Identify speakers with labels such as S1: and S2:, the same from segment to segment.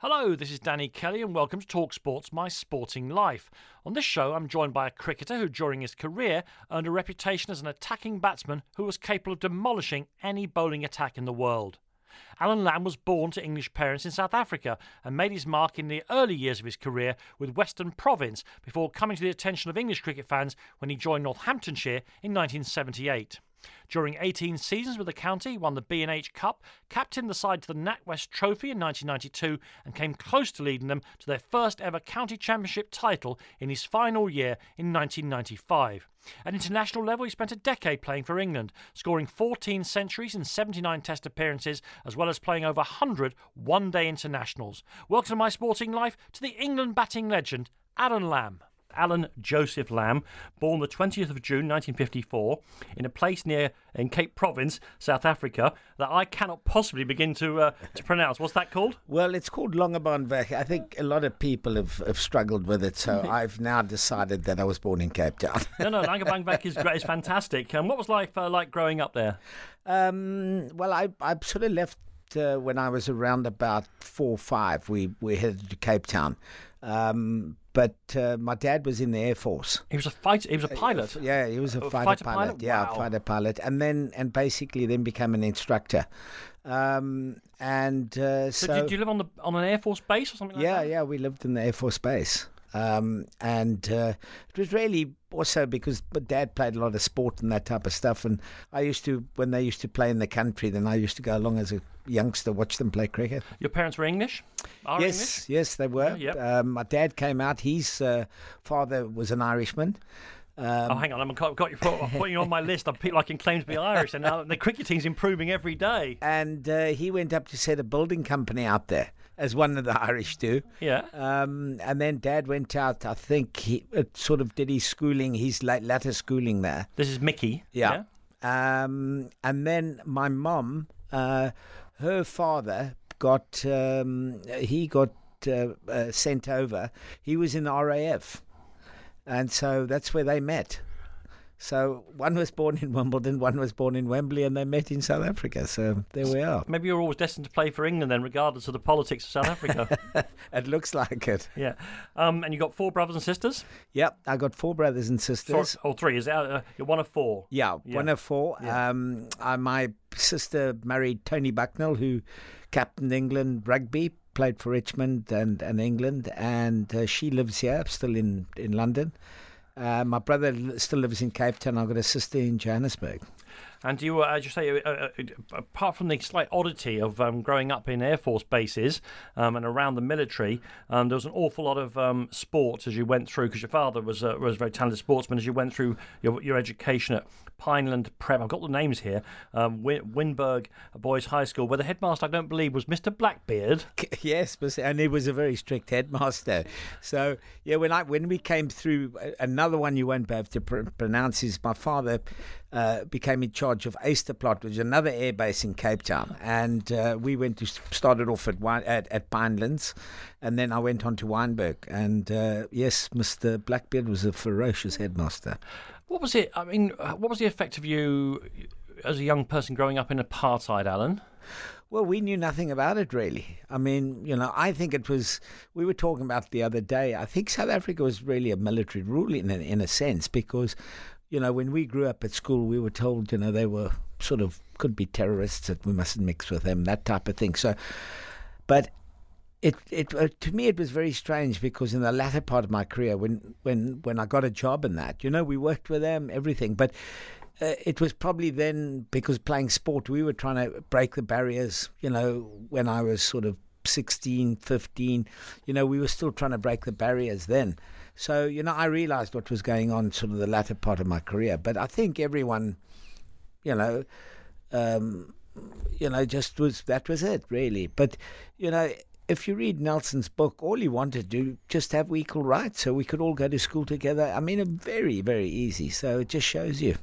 S1: Hello, this is Danny Kelly, and welcome to Talk Sports My Sporting Life. On this show, I'm joined by a cricketer who, during his career, earned a reputation as an attacking batsman who was capable of demolishing any bowling attack in the world. Alan Lamb was born to English parents in South Africa and made his mark in the early years of his career with Western Province before coming to the attention of English cricket fans when he joined Northamptonshire in 1978. During 18 seasons with the county, won the B&H Cup, captained the side to the NatWest Trophy in 1992, and came close to leading them to their first ever county championship title in his final year in 1995. At international level, he spent a decade playing for England, scoring 14 centuries in 79 Test appearances, as well as playing over 100 one day internationals. Welcome to my sporting life to the England batting legend, Alan Lamb. Alan Joseph Lamb, born the 20th of June 1954 in a place near in Cape Province, South Africa, that I cannot possibly begin to uh, to pronounce. What's that called?
S2: Well, it's called Langebaanweg. I think a lot of people have, have struggled with it, so I've now decided that I was born in Cape Town.
S1: no, no, Langebaanweg is great. It's fantastic. Um, what was life uh, like growing up there?
S2: Um, well, I, I sort of left uh, when I was around about four or five. We, we headed to Cape Town. Um, but uh, my dad was in the Air Force.
S1: He was a fighter. He was a pilot.
S2: Yeah, he was a,
S1: A
S2: fighter,
S1: fighter
S2: pilot.
S1: pilot?
S2: Yeah,
S1: Wow.
S2: fighter pilot, and then and basically then became an instructor. Um, and uh,
S1: So,
S2: so,
S1: did you live on the on an air force base or something like
S2: yeah,
S1: that?
S2: yeah, we lived in the Air Force Base. Um, and uh, it was really also because my dad played a lot of sport and that type of stuff. And I used to, when they used to play in the country, then I used to go along as a youngster, watch them play cricket.
S1: Your parents were English. Are
S2: yes,
S1: English?
S2: yes, they were.
S1: Yeah, yep.
S2: um, my dad came out. His uh, father was an Irishman. Um,
S1: oh, hang on. I'm got, got you I'm putting you on my list of people I can claim to be Irish, and now the cricket team's improving every day.
S2: and uh, he went up to set a building company out there, as one of the Irish do.
S1: Yeah.
S2: Um, and then Dad went out. I think he sort of did his schooling, his late latter schooling there.
S1: This is Mickey.
S2: Yeah. Um, and then my mum, uh, her father got um, he got uh, uh, sent over. He was in the RAF, and so that's where they met. So one was born in Wimbledon, one was born in Wembley, and they met in South Africa. So there we are.
S1: Maybe you're always destined to play for England then, regardless of the politics of South Africa.
S2: it looks like it.
S1: yeah. Um, and you got four brothers and sisters?
S2: Yep, I got four brothers and
S1: Four,
S2: sisters.
S1: or three? Is that, uh, you're one of four?
S2: Yeah,
S1: Yeah.
S2: one of four.
S1: Yeah.
S2: Um, uh, my sister married Tony Bucknall, who captained England rugby, played for Richmond and, and England, and uh, she lives here, still in, in London. Uh, my brother still lives in Cape Town. I've got a sister in Johannesburg.
S1: And you, uh, as you say, uh, uh, apart from the slight oddity of um, growing up in Air Force bases um, and around the military, um, there was an awful lot of um, sports as you went through, because your father was, uh, was a very talented sportsman, as you went through your, your education at Pineland Prep. I've got the names here. Um, Win- Wynberg Boys High School, where the headmaster, I don't believe, was Mr. Blackbeard.
S2: yes, and he was a very strict headmaster. So yeah, when I when we came through, another one you won't be able to pr- pronounce is my father uh, became in charge of Ysterplaat, which is another air base in Cape Town, and uh, we went to started off at at, at Pinelands, and then I went on to Wynberg, and uh, yes, Mister Blackbeard was a ferocious headmaster.
S1: What was it? I mean, what was the effect of you as a young person growing up in apartheid, Alan?
S2: Well, we knew nothing about it really. I mean, you know, I think it was. We were talking about the other day. I think South Africa was really a military rule in a, in a sense because you know, when we grew up at school, we were told, you know, they were sort of could be terrorists that we mustn't mix with them, that type of thing. So, but it it uh, to me it was very strange because in the latter part of my career, when when when I got a job in that, you know, we worked with them, everything, but. Uh, it was probably then because playing sport, we were trying to break the barriers. You know, when I was sort of 16, 15, you know, we were still trying to break the barriers then. So, you know, I realized what was going on sort of the latter part of my career. But I think everyone, you know, um, you know, just was that was it really. But you know, if you read Nelson's book, all he wanted to do just have equal rights, so we could all go to school together. I mean, very, very easy. So it just shows you.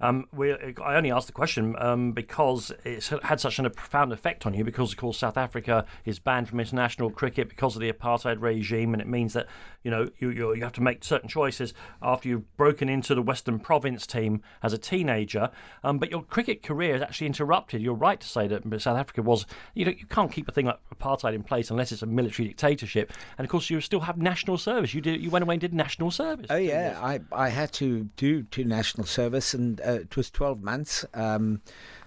S1: Um, we, I only asked the question um, because it's had such a profound effect on you. Because of course, South Africa is banned from international cricket because of the apartheid regime, and it means that you know you you, have to make certain choices after you've broken into the Western Province team as a teenager. Um, but your cricket career is actually interrupted. You're right to say that South Africa was you know you can't keep a thing like apartheid in place unless it's a military dictatorship. And of course, you still have national service. You did. You went away and did national service.
S2: Oh yeah, I I had to do to national service, and uh, it was twelve months. Um,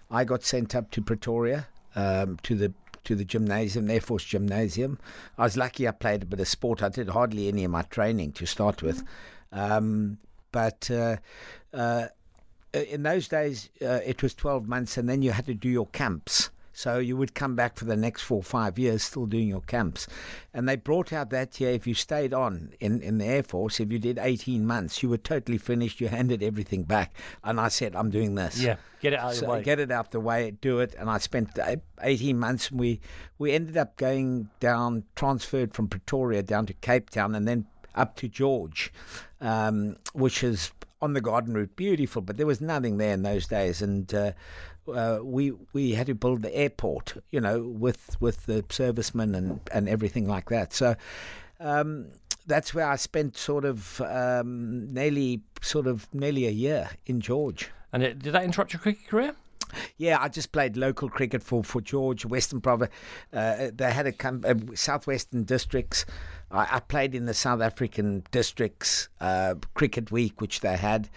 S2: I got sent up to Pretoria um, to the to the gymnasium, Air Force gymnasium. I was lucky I played a bit of sport. I did hardly any of my training to start with. Um, but uh, uh, in those days, uh, it was 12 months, and then you had to do your camps. So you would come back for the next four or five years still doing your camps. And they brought out that year, if you stayed on in, in the Air Force, if you did 18 months, you were totally finished. You handed everything back. And I said, I'm doing this.
S1: Yeah, get it out
S2: so
S1: of the way.
S2: Get it out the way, do it. And I spent 18 months. And we, we ended up going down, transferred from Pretoria down to Cape Town and then up to George, um, which is on the garden route, beautiful, but there was nothing there in those days. And uh, uh, we we had to build the airport, you know, with with the servicemen and and everything like that. So. Um, that's where I spent sort of um, nearly sort of nearly a year in George.
S1: And it, did that interrupt your cricket career?
S2: Yeah, I just played local cricket for, for George, Western Province. Uh, they had a uh, southwestern districts. I, I, played in the South African districts uh, cricket week, which they had.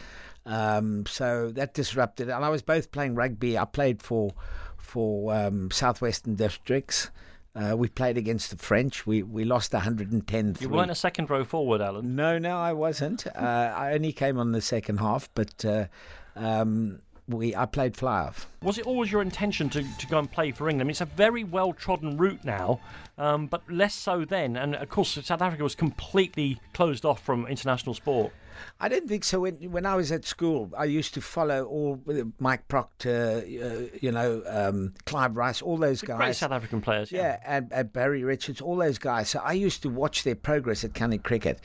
S2: Um, so that disrupted. And I was both playing rugby. I played for for um, southwestern districts. Uh, we played against the French. We we lost 110.
S1: You weren't a second row forward, Alan.
S2: No, no, I wasn't. Uh, I only came on the second half, but uh, um, we I played fly half.
S1: Was it always your intention to, to go and play for England? I mean, it's a very well trodden route now, um, but less so then. And of course, South Africa was completely closed off from international sport.
S2: I didn't think so. When, when I was at school, I used to follow all Mike Procter, uh, you know, um, Clive Rice, all those guys.
S1: Great South African players. Yeah,
S2: yeah and, and, Barry Richards, all those guys. So I used to watch their progress at county cricket.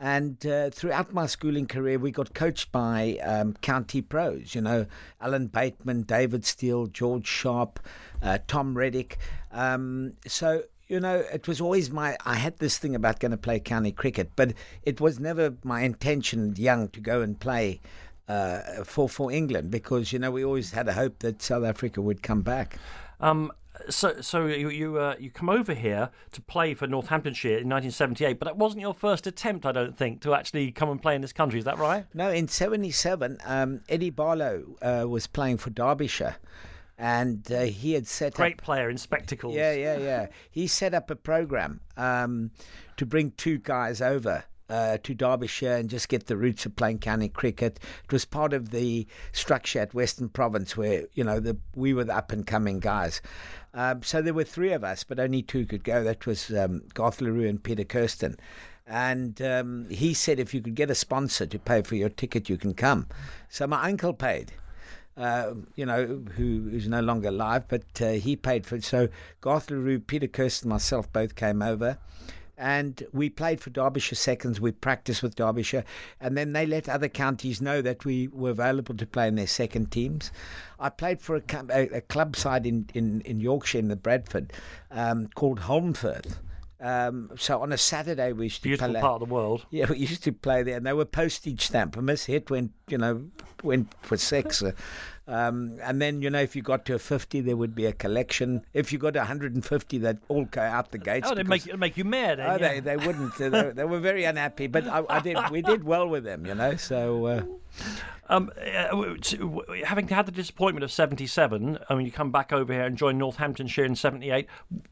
S2: And uh, throughout my schooling career, we got coached by um, county pros, you know, Alan Bateman, David Steele, George Sharp, uh, Tom Reddick. Um, so you know, it was always my. I had this thing about going to play county cricket, but it was never my intention, young, to go and play uh, for for England because you know we always had a hope that South Africa would come back.
S1: Um, so, so you you, uh, you come over here to play for Northamptonshire in 1978, but that wasn't your first attempt, I don't think, to actually come and play in this country. Is that right?
S2: No, in '77, um, Eddie Barlow uh, was playing for Derbyshire and uh, he had set up
S1: great
S2: up,
S1: player in spectacles.
S2: Yeah, yeah, yeah. he set up a program um, to bring two guys over. Uh, to Derbyshire and just get the roots of playing county cricket. It was part of the structure at Western Province where you know the, we were the up and coming guys. Um, so there were three of us, but only two could go. That was um, Garth Le Roux and Peter Kirsten. And um, he said if you could get a sponsor to pay for your ticket, you can come. So my uncle paid uh, you know, who is no longer alive, but uh, he paid for it. So Garth Le Roux, Peter Kirsten, myself both came over. And we played for Derbyshire seconds. We practiced with Derbyshire, and then they let other counties know that we were available to play in their second teams. I played for a, a, a club side in, in, in Yorkshire, in the Bradford, um, called Holmfirth um, so on a Saturday we used to
S1: beautiful
S2: play,
S1: part of the world.
S2: Yeah, we used to play there, and they were postage stamp. A miss hit went, you know, went for six. Um, and then, you know, if you got to 50, there would be a collection. If you got to 150, they'd all go out the gates.
S1: Oh, they make it'd make you mad. eh?
S2: Oh, they, they wouldn't. they, they were very unhappy. But I, I did. We did well with them, you know. So uh,
S1: Um, uh, w- t- w- having had the disappointment of 77, I mean, you come back over here and join Northamptonshire in 78.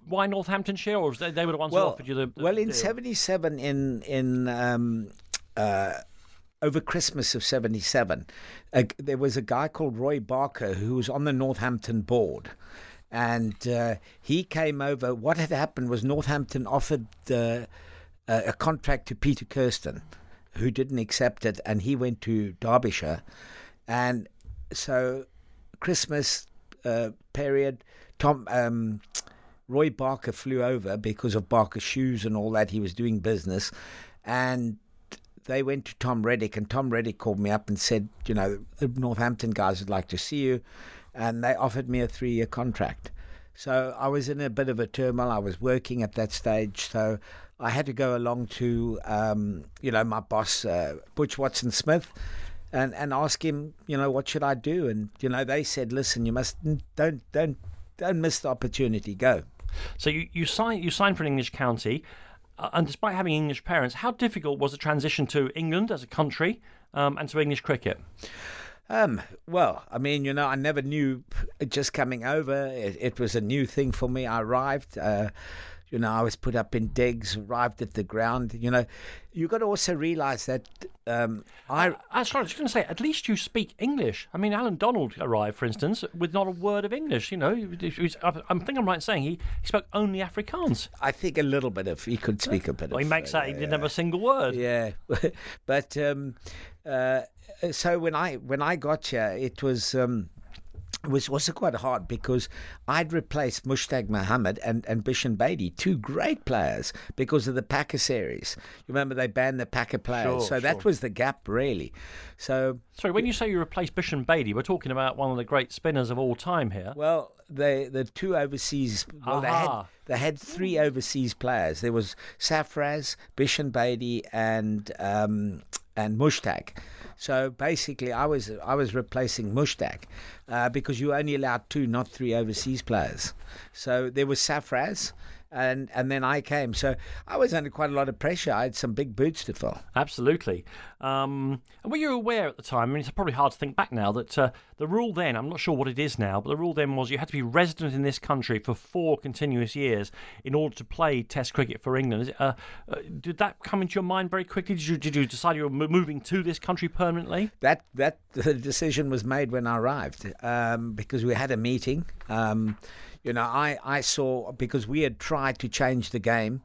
S1: Why Northamptonshire? Or they, they were the ones who
S2: well,
S1: offered you the. the
S2: well, in
S1: deal?
S2: '77, in in um, uh, over Christmas of '77, uh, there was a guy called Roy Barker who was on the Northampton board. And uh, he came over. What had happened was Northampton offered uh, a, contract to Peter Kirsten, who didn't accept it, and he went to Derbyshire. And so, Christmas uh, period, Tom um, Roy Barker flew over because of Barker shoes and all that. He was doing business, and they went to Tom Reddick, and Tom Reddick called me up and said, you know, the Northampton guys would like to see you, and they offered me a three-year contract. So I was in a bit of a turmoil. I was working at that stage, so I had to go along to, um, you know, my boss, uh, Butch Watson Smith, and and ask him, you know, what should I do? And you know, they said, listen, you must don't don't don't miss the opportunity. Go.
S1: So you, you signed you signed for an English county, uh, and despite having English parents, how difficult was the transition to England as a country um, and to English cricket?
S2: Um, well, I mean, you know, I never knew just coming over. It, it was a new thing for me. I arrived, uh, you know, I was put up in digs, arrived at the ground. You know, you've got to also realize that um, I.
S1: Uh, sorry, I was going to say, at least you speak English. I mean, Alan Donald arrived, for instance, with not a word of English. You know, was- I I think I'm right in saying he, he spoke only Afrikaans.
S2: I think a little bit of he could speak a bit
S1: Well,
S2: of.
S1: he makes
S2: uh,
S1: that he didn't have a single word.
S2: Yeah, but um, uh, so when I when I got here, it was. Um, it was also quite hard because I'd replaced Mushtaq Mohammed and, and Bishan Bedi, two great players, because of the Packer series. You remember they banned the Packer players,
S1: Sure,
S2: so that was the gap really. So
S1: Sorry, when you say you replaced Bishan Bedi, we're talking about one of the great spinners of all time here.
S2: Well, they the two overseas. Well, they had they had three overseas players. There was Sarfraz, Bishan Bedi, and um, and Mushtaq. So basically, I was I was replacing Mushtaq uh, because you only allowed two, not three overseas players. So there was Sarfraz. And and then I came, so I was under quite a lot of pressure. I had some big boots to fill.
S1: Absolutely. Um, and were you aware at the time? I mean, it's probably hard to think back now that uh, the rule then, I'm not sure what it is now, but the rule then was you had to be resident in this country for four continuous years in order to play Test cricket for England. Is it, uh, uh, did that come into your mind very quickly? Did you, did you decide you were mo- moving to this country permanently?
S2: that that decision was made when I arrived um, because we had a meeting. Um, you know, I, I saw because we had tried to change the game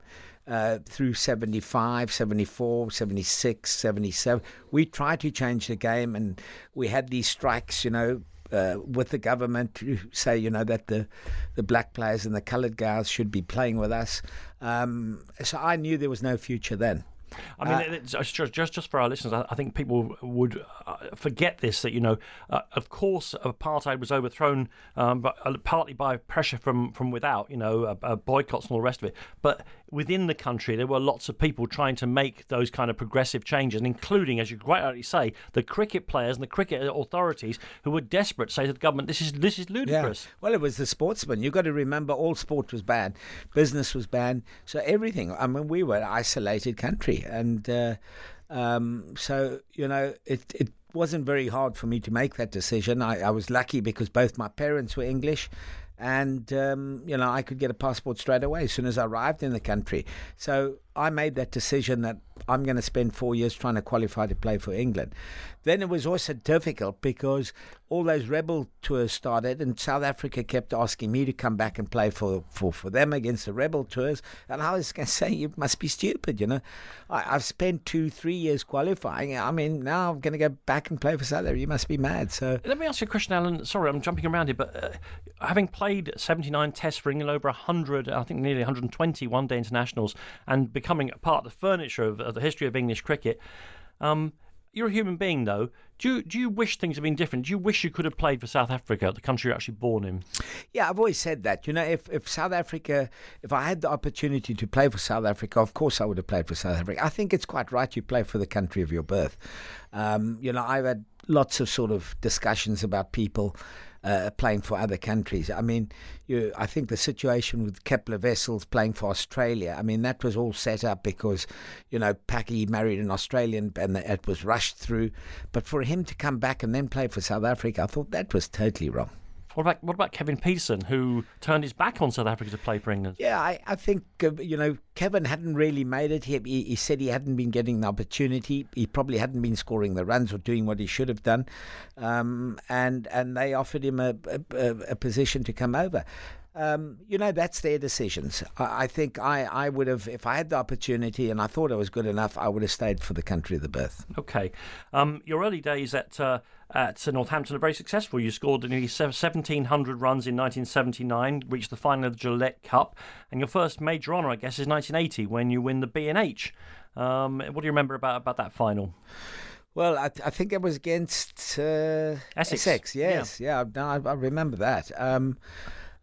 S2: uh, through 75, 74, 76, 77. We tried to change the game and we had these strikes, you know, uh, with the government to say, you know, that the, the black players and the coloured guys should be playing with us. Um, so I knew there was no future then.
S1: I mean, it's just, just just for our listeners, I, I think people would uh, forget this. That you know, uh, of course, apartheid was overthrown, um, but uh, partly by pressure from from without. You know, uh, uh, boycotts and all the rest of it. But within the country, there were lots of people trying to make those kind of progressive changes, and including, as you quite rightly say, the cricket players and the cricket authorities who were desperate to say to the government, "This is this is ludicrous."
S2: Well, it was the sportsmen. You've got to remember all sport was banned, business was banned, so everything. I mean, we were an isolated country, and uh, um, so you know, it it wasn't very hard for me to make that decision. I, I was lucky because both my parents were English. And um, you know, I could get a passport straight away as soon as I arrived in the country. So I made that decision that I'm going to spend four years trying to qualify to play for England. Then it was also difficult because all those rebel tours started, and South Africa kept asking me to come back and play for, for, for them against the rebel tours. And I was going to say, you must be stupid, you know. I, I've spent two, three years qualifying. I mean, now I'm going to go back and play for South Africa. You must be mad. So
S1: Let me ask you a question, Alan. Sorry, I'm jumping around here, but uh, having played 79 tests for England, over 100, I think nearly 120 one day internationals, and becoming a part of the furniture of, of the history of English cricket, um, you're a human being, though. Do you, do you wish things had been different? Do you wish you could have played for South Africa, the country you're actually born in?
S2: Yeah, I've always said that. You know, if, if South Africa, if I had the opportunity to play for South Africa, of course I would have played for South Africa. I think it's quite right you play for the country of your birth. Um, you know, I've had lots of sort of discussions about people uh, playing for other countries. I mean, you, I think the situation with Kepler Wessels playing for Australia, I mean, that was all set up because, you know, Packy married an Australian and it was rushed through. But for him to come back and then play for South Africa, I thought that was totally wrong.
S1: What about what about Kevin Pietersen, who turned his back on South Africa to play for England?
S2: Yeah, I, I think uh, you know Kevin hadn't really made it. He, he, he said he hadn't been getting the opportunity. He probably hadn't been scoring the runs or doing what he should have done, um, and and they offered him a, a, a position to come over. Um, you know, that's their decisions. I, I, think I, I would have, if I had the opportunity and I thought I was good enough, I would have stayed for the country of the birth.
S1: Okay. Um, your early days at uh, at Northampton are very successful. You scored nearly 1,700 runs in 1979, reached the final of the Gillette Cup, and your first major honour, I guess, is 1980 when you win the B&H. Um, what do you remember about, about that final?
S2: Well, I, I think it was against uh,
S1: Essex.
S2: Essex. Yes, yeah, yeah no, I, I, remember that. Um,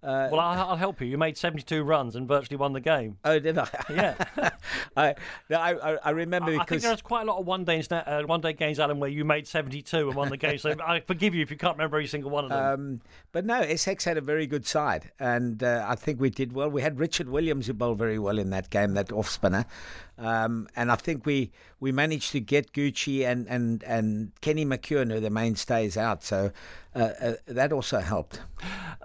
S1: uh, well, I'll, I'll, help you. You made 72 runs and virtually won the game.
S2: Oh, did I?
S1: Yeah.
S2: I, I, I remember
S1: I,
S2: because
S1: I think there's quite a lot of one day uh, one day games, Alan, where you made 72 and won the game. so I forgive you if you can't remember every single one of them. Um,
S2: but no, Essex had a very good side, and uh, I think we did well. We had Richard Williams who bowled very well in that game, that off spinner. Um, and I think we, we managed to get Gucci and, and, and Kenny McEwan, who the mainstays out. So uh, uh, that also helped.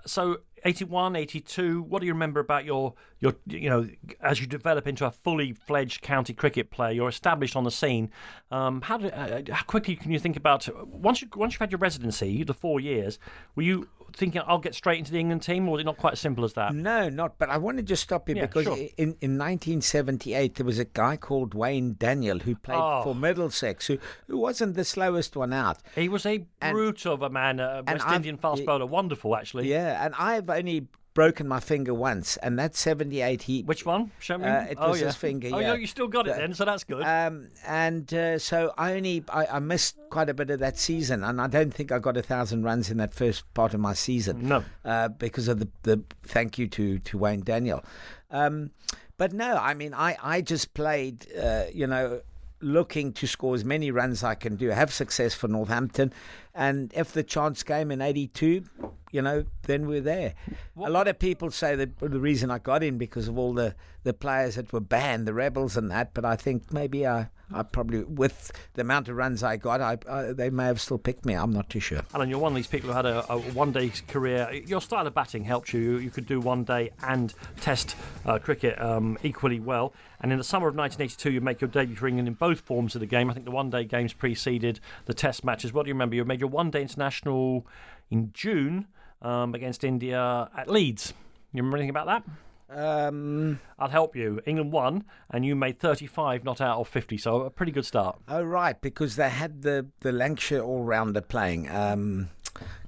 S1: So 81, 82. What do you remember about your your you know as you develop into a fully fledged county cricket player? You're established on the scene. Um, how, do, uh, how quickly can you think about once you once you've had your residency, the four years? Were you thinking I'll get straight into the England team, or was it not quite as simple as that?
S2: No, not. But I want to just stop you
S1: yeah,
S2: because
S1: sure.
S2: in, in 1978 there was a guy called Wayne Daniel who played
S1: oh.
S2: for Middlesex, who who wasn't the slowest one out.
S1: He was a brute and, of a man, a West Indian fast bowler, wonderful actually.
S2: Yeah, and I've only broken my finger once, and that's 78. He
S1: which one? Show me.
S2: Uh, it
S1: oh,
S2: was
S1: yeah.
S2: his finger.
S1: Oh,
S2: yeah.
S1: you still got it then, so that's good.
S2: Um, and uh, so I only I, I, missed quite a bit of that season, and I don't think I got a thousand runs in that first part of my season.
S1: No,
S2: uh, because of the the thank you to to Wayne Daniel. Um, but no, I mean I I just played, uh, you know looking to score as many runs I can do, have success for Northampton, and if the chance came in '82, you know, then we're there. What? A lot of people say that the reason I got in because of all the, the players that were banned, the rebels and that, but I think maybe I, I probably, with the amount of runs I got, I, I, they may have still picked me. I'm not too sure.
S1: Alan, you're one of these people who had a, a one day career. Your style of batting helped you. You could do one day and test uh, cricket um, equally well. And in the summer of 1982, you make your debut for England in both forms of the game. I think the one day games preceded the test matches. What do you remember? You made your one day international in June um, against India at Leeds. You remember anything about that?
S2: Um,
S1: I'll help you. England won, and you made 35 not out of 50, so a pretty good start.
S2: Oh, right, because they had the, the Lancashire all rounder playing. Um,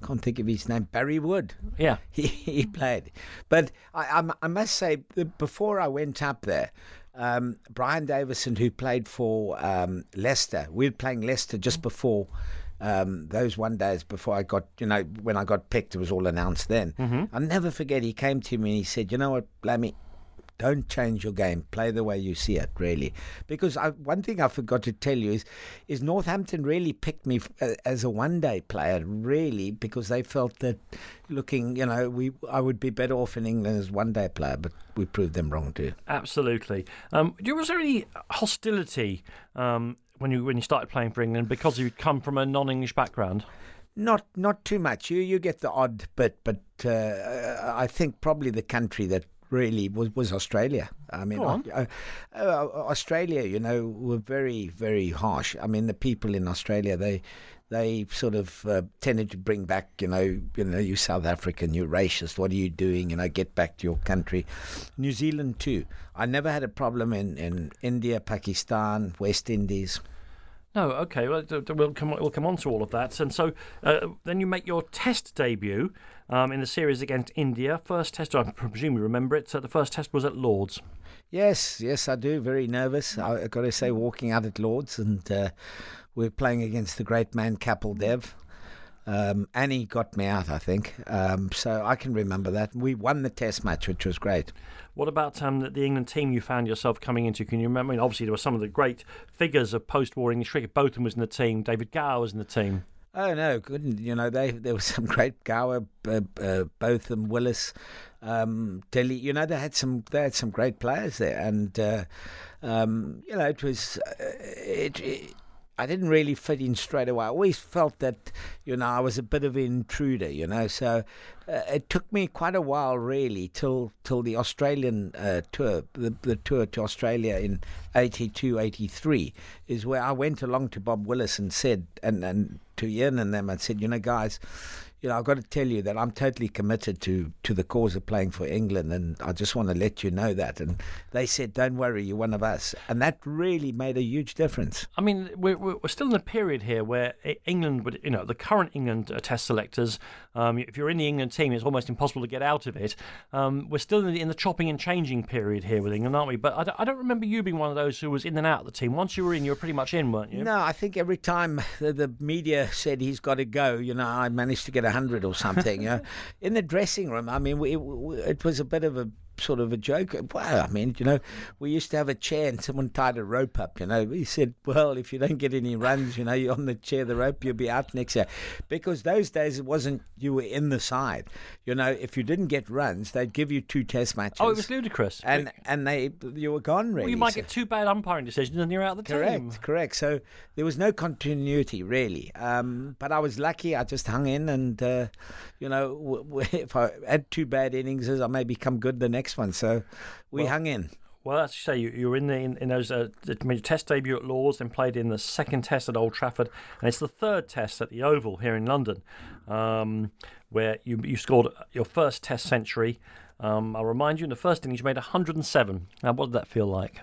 S2: can't think of his name. Barry Wood.
S1: Yeah.
S2: He, he played. But I, I, I must say, before I went up there, um, Brian Davison, who played for um, Leicester, we were playing Leicester just before um, those one days before I got, you know, when I got picked, it was all announced then.
S1: Mm-hmm.
S2: I'll never forget, he came to me and he said, You know what, Blammy, don't change your game. Play the way you see it, really. Because I, one thing I forgot to tell you is, is Northampton really picked me f- as a one-day player, really, because they felt that looking, you know, we I would be better off in England as one-day player, but we proved them wrong too.
S1: Absolutely. Um, was there any hostility um, when you when you started playing for England because you come from a non-English background?
S2: Not not too much. You you get the odd bit, but uh, I think probably the country that really was, was Australia. I mean, uh, uh, Australia, you know, were very, very harsh. I mean, the people in Australia, they they sort of uh, tended to bring back, you know, you know, you South African, you're racist. What are you doing? You know, get back to your country. New Zealand too. I never had a problem in, in India, Pakistan, West Indies.
S1: No, okay. Well, we'll come we'll come on to all of that, and so uh, then you make your Test debut um, in the series against India. First Test, I presume you remember it. So the first Test was at Lords.
S2: Yes, yes, I do. Very nervous. I, have got to say, walking out at Lords, and uh, we're playing against the great man Kapil Dev. Um, Annie got me out, I think. Um, so I can remember that. We won the test match, which was great.
S1: What about um, the England team you found yourself coming into? Can you remember? I mean, obviously, there were some of the great figures of post war English cricket. Botham was in the team, David Gower was in the team.
S2: Oh no, couldn't. You know, they there was some great Gower, uh, uh, Botham, Willis, um, Dilley. You know, they had some they had some great players there, and uh, um, you know, it was uh, it, it I didn't really fit in straight away. I always felt that, you know, I was a bit of an intruder, you know. So uh, it took me quite a while, really, till till the Australian uh, tour, the, the tour to Australia in 82, 83, is where I went along to Bob Willis and said, and, and to Ian and them, and said, you know, guys, you know, I've got to tell you that I'm totally committed to, to the cause of playing for England, and I just want to let you know that. And they said, "Don't worry, you're one of us," and that really made a huge difference.
S1: I mean, we're, we're still in a period here where England would, you know, the current England uh, Test selectors. Um, if you're in the England team, it's almost impossible to get out of it. Um, we're still in the, in the, chopping and changing period here with England, aren't we? But I don't, I don't, remember you being one of those who was in and out of the team. Once you were in, you were pretty much in, weren't you?
S2: No, I think every time the, the media said he's got to go, you know, I managed to get a hundred or something. you know, in the dressing room, I mean, it was a bit of a sort of a joke. Well, I mean, you know, we used to have a chair and someone tied a rope up, you know. He said, well, if you don't get any runs, you know, you're on the chair, the rope, you'll be out next year. Because those days it wasn't you were in the side. You know, if you didn't get runs, they'd give you two test matches.
S1: Oh, it was ludicrous.
S2: And and they you were gone, really.
S1: Well, you might get two bad umpiring decisions and you're out of the
S2: correct,
S1: team.
S2: Correct, correct. So there was no continuity, really. Um, but I was lucky. I just hung in and, uh, you know, if I had two bad innings, I may become good the next one. So we well, hung in.
S1: Well, as you say, you, you were in the in, in those uh, made test debut at Lords, then played in the second test at Old Trafford, and it's the third test at the Oval here in London, um, where you you scored your first Test century. Um, I'll remind you, in the first innings, you made 107. Now, what did that feel like?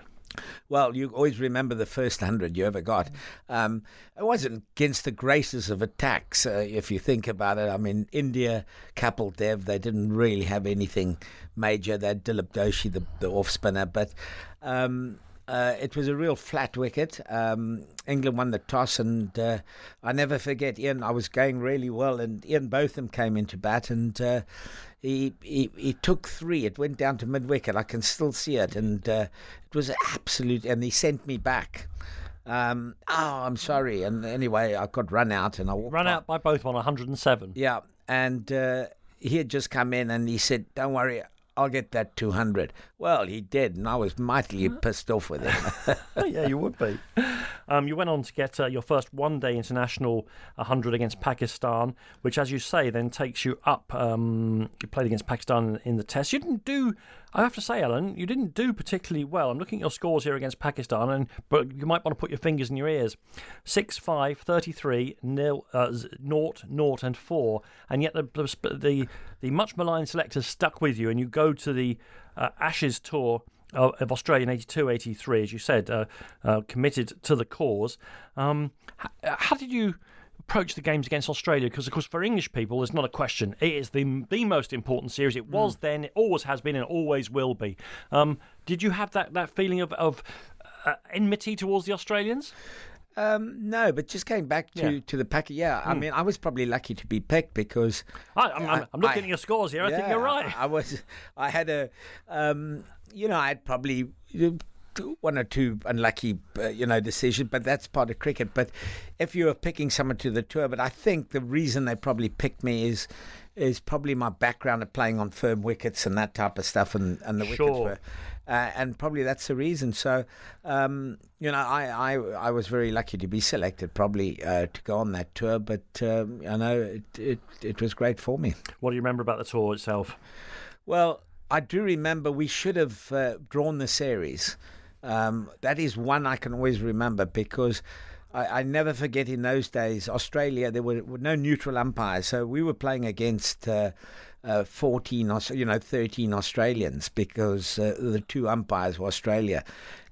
S2: Well, you always remember the first hundred you ever got. Um, it wasn't against the graces of attacks, uh, if you think about it. I mean, India, Kapil Dev, they didn't really have anything major. They had Dilip Doshi, the, the off spinner, but. Um, uh, it was a real flat wicket. Um, England won the toss, and uh, I never forget Ian. I was going really well, and Ian Botham came into bat, and uh, he, he he took three. It went down to mid wicket. I can still see it, and uh, it was absolute. And he sent me back. Um, oh, I'm sorry. And anyway, I got run out, and I walked
S1: run out by Botham 107.
S2: Yeah, and uh, he had just come in, and he said, "Don't worry, I'll get that 200. Well, he did, and I was mightily pissed off with him.
S1: yeah, you would be. Um, you went on to get uh, your first one day international 100 against Pakistan, which, as you say, then takes you up. Um, you played against Pakistan in the test. You didn't do I have to say, Alan, you didn't do particularly well. I'm looking at your scores here against Pakistan, and but you might want to put your fingers in your ears. 6 5, 33, nil, uh, 0, 0, and 4. And yet the, the, the, the much maligned selectors stuck with you, and you go to the uh, Ashes tour of Australia in 82 83, as you said, uh, uh, committed to the cause. Um, how, how did you approach the games against Australia because, of course, for English people, there's not a question. It is the the most important series. It was mm. then, it always has been, and always will be. Um, did you have that, that feeling of, of uh, enmity towards the Australians?
S2: Um, no, but just going back to, yeah. to the packet, yeah, I hmm. mean, I was probably lucky to be picked because
S1: I, am looking I, at your scores here. I think you're right.
S2: I, I was, I had a, um, you know, I had probably one or two unlucky, uh, you know, decisions, but that's part of cricket. But if you were picking someone to the tour, but I think the reason they probably picked me is is probably my background of playing on firm wickets and that type of stuff, and, and the wickets
S1: sure.
S2: were. Uh, and probably that's the reason. So, um, you know, I, I I was very lucky to be selected, probably uh, to go on that tour. But um, I know it, it it was great for me.
S1: What do you remember about the tour itself?
S2: Well, I do remember we should have uh, drawn the series. Um, that is one I can always remember because I, I, never forget in those days, Australia, there were, were no neutral umpires. So we were playing against uh, uh, 14, you know, 13 Australians because uh, the two umpires were Australia.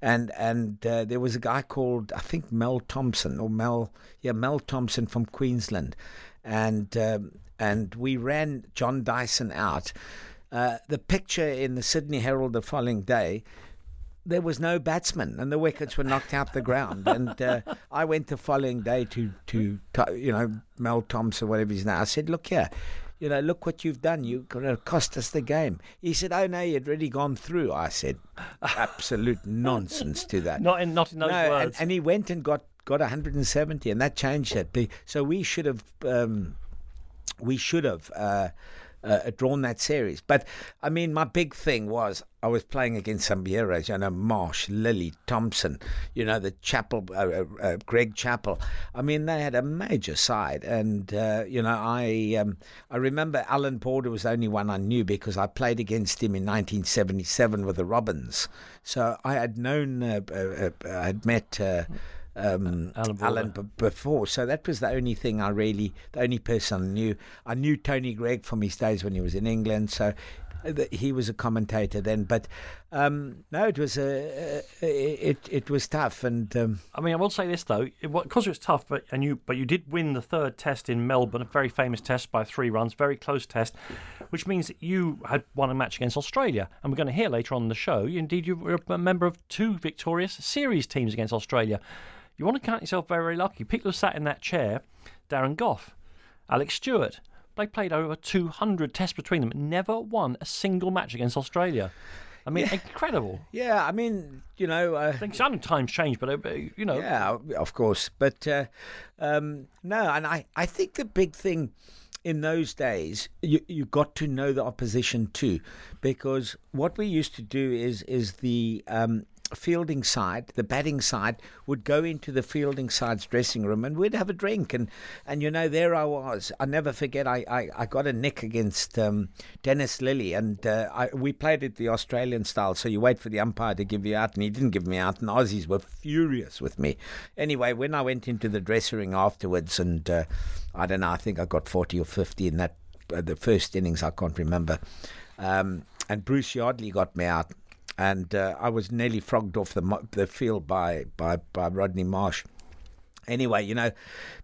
S2: And and uh, there was a guy called, I think, Mel Thompson, or Mel, yeah, Mel Thompson from Queensland. And, um, and we ran John Dyson out. Uh, the picture in the Sydney Herald the following day there was no batsman, and the wickets were knocked out the ground. And uh, I went the following day to, to, you know, Mel Thompson, whatever his name. I said, look here, you know, look what you've done. You're going to cost us the game. He said, oh, no, you'd already gone through. I said, absolute nonsense to that.
S1: Not in, not in those
S2: no,
S1: words.
S2: And, and he went and got got 170, and that changed it. So we should have. Um, we should have uh, uh, drawn that series. But I mean, my big thing was I was playing against some heroes, you know, Marsh, Lillee, Thomson, you know, the Chappell, uh, uh, uh, Greg Chappell. I mean, they had a major side, and uh, you know, I um, I remember Alan Border was the only one I knew because I played against him in 1977 with the Robins. So I had known, uh, I had met um, Alan, Alan b- before. So that was the only thing I really, the only person I knew. I knew Tony Greig from his days when he was in England. So uh, he was a commentator then. But um, no, it was a, it it was tough. And um,
S1: I mean, I will say this though, because it, it was tough, but and you but you did win the third test in Melbourne, a very famous test by three runs, very close test, which means that you had won a match against Australia. And we're going to hear later on in the show. Indeed, you were a member of two victorious series teams against Australia you want to count yourself very, very lucky. People who sat in that chair, Darren Gough, Alex Stewart, they played over 200 tests between them, never won a single match against Australia. I mean, yeah. incredible.
S2: Yeah, I mean, you know, uh,
S1: I think some times change, but uh, you know,
S2: yeah, of course. But uh, um, no, and I, I think the big thing in those days, you you got to know the opposition too, because what we used to do is is the um, fielding side, the batting side, would go into the fielding side's dressing room and we'd have a drink. And, and you know, there I was. I never forget, I, I, I got a nick against um, Dennis Lillee and uh, I, we played it the Australian style. So you wait for the umpire to give you out, and he didn't give me out, and Aussies were furious with me. Anyway, when I went into the dressing room afterwards, and uh, I don't know, I think I got 40 or 50 in that, uh, the first innings, I can't remember. Um, and Bruce Yardley got me out and uh, I was nearly frogged off the the field by by by Rodney Marsh. Anyway, you know,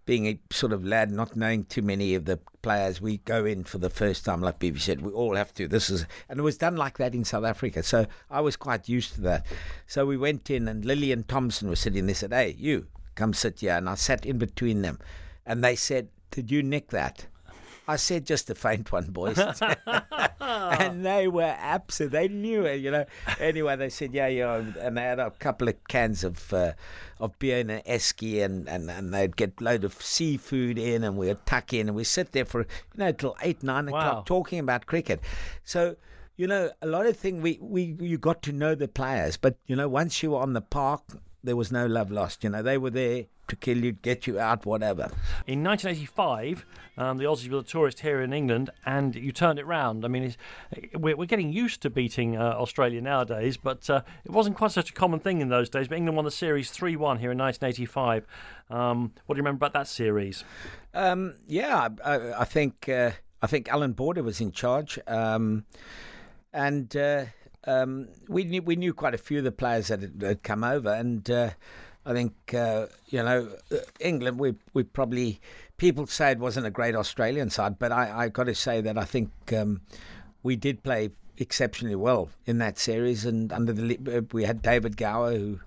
S2: being a sort of lad, not knowing too many of the players, we go in for the first time, like Bibi said, we all have to. This is, and it was done like that in South Africa. So I was quite used to that. So we went in, and Lillee and Thomson was sitting. They said, "Hey, you come sit here," and I sat in between them, and they said, "Did you nick that?" I said just a faint one, boys. and they were absent. They knew it, you know. Anyway, they said, yeah, yeah. And they had a couple of cans of uh, of beer and an esky, and, and, and they'd get a load of seafood in, and we'd tuck in, and we sit there for, you know, till 8, 9 wow. o'clock talking about cricket. So, you know, a lot of things we, we you got to know the players, but you know, once you were on the park, there was no love lost. You know, they were there to kill you, get you out, whatever.
S1: In 1985, um, the Aussies were the tourist here in England, and you turned it round. I mean, we're, we're, getting used to beating uh, Australia nowadays, but uh, it wasn't quite such a common thing in those days. But England won the series 3 1 here in 1985. Um, what do you remember about that series?
S2: Um, yeah, I, I think uh, I think Alan Border was in charge. Um, and uh, um, we knew we knew quite a few of the players that had, had come over, and uh, I think uh, you know uh, England. We we probably people say it wasn't a great Australian side, but I I got to say that I think um, we did play exceptionally well in that series, and under the uh, we had David Gower who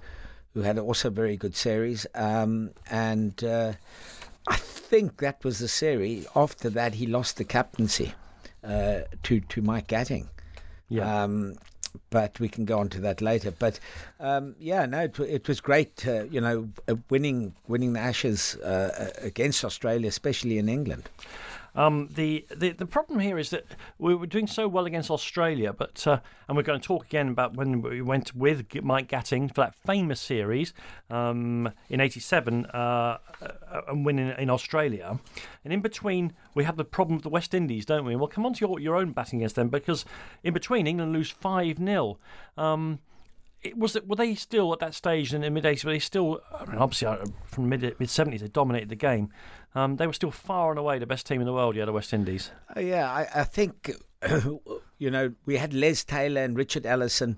S2: who had also a very good series, um, and uh, I think that was the series. After that, he lost the captaincy uh, to to Mike Gatting. Yeah. Um, but we can go on to that later. But um, yeah, no, it, it was great. Uh, you know, uh, winning winning the Ashes uh, against Australia, especially in England.
S1: Um, the, the the problem here is that we were doing so well against Australia, but uh, and we're going to talk again about when we went with Mike Gatting for that famous series um, in '87 uh, uh, and winning in Australia, and in between we have the problem of the West Indies, don't we? And we'll come on to your, your own batting against them because in between England lose five 0 um, it was were they still at that stage in the mid 80s? Were they still? I mean, obviously, uh, from mid mid 70s, they dominated the game. Um, they were still far and away the best team in the world. Yeah, the West Indies.
S2: Uh, yeah, I, I think you know we had Les Taylor and Richard Ellison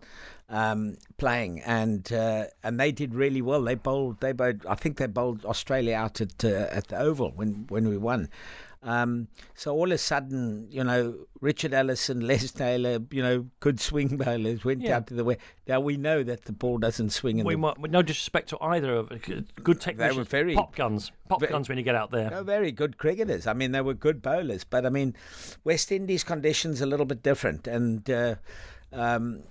S2: um, playing, and uh, and they did really well. They bowled. They bowled. I think they bowled Australia out at uh, at the Oval when when we won. Um, so all of a sudden, you know, Richard Ellison, Les Taylor, you know, good swing bowlers went yeah. out to the way. Now we know that the ball doesn't swing. In
S1: we
S2: the,
S1: might, no disrespect to either of good technicians. They were very pop guns, pop very, guns when you get out there.
S2: very good cricketers. I mean, they were good bowlers, but I mean, West Indies conditions a little bit different, and uh, um,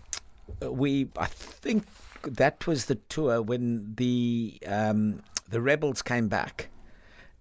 S2: we, I think that was the tour when the um, the rebels came back.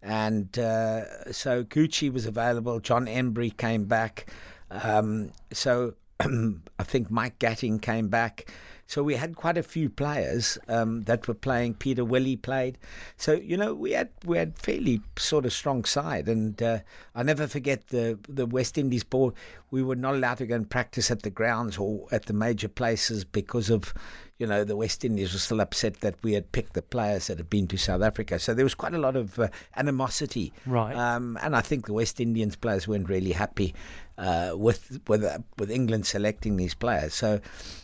S2: And uh, so Gucci was available. John Emburey came back. Um, so I think Mike Gatting came back. So we had quite a few players um, that were playing. Peter Willey played. So you know we had we had fairly sort of strong side, and uh, I never forget the the West Indies ball. We were not allowed to go and practice at the grounds or at the major places because of you know, the West Indies were still upset that we had picked the players that had been to South Africa. So there was quite a lot of uh, animosity.
S1: Right.
S2: Um, and I think the West Indians players weren't really happy uh, with with uh, with England selecting these players. So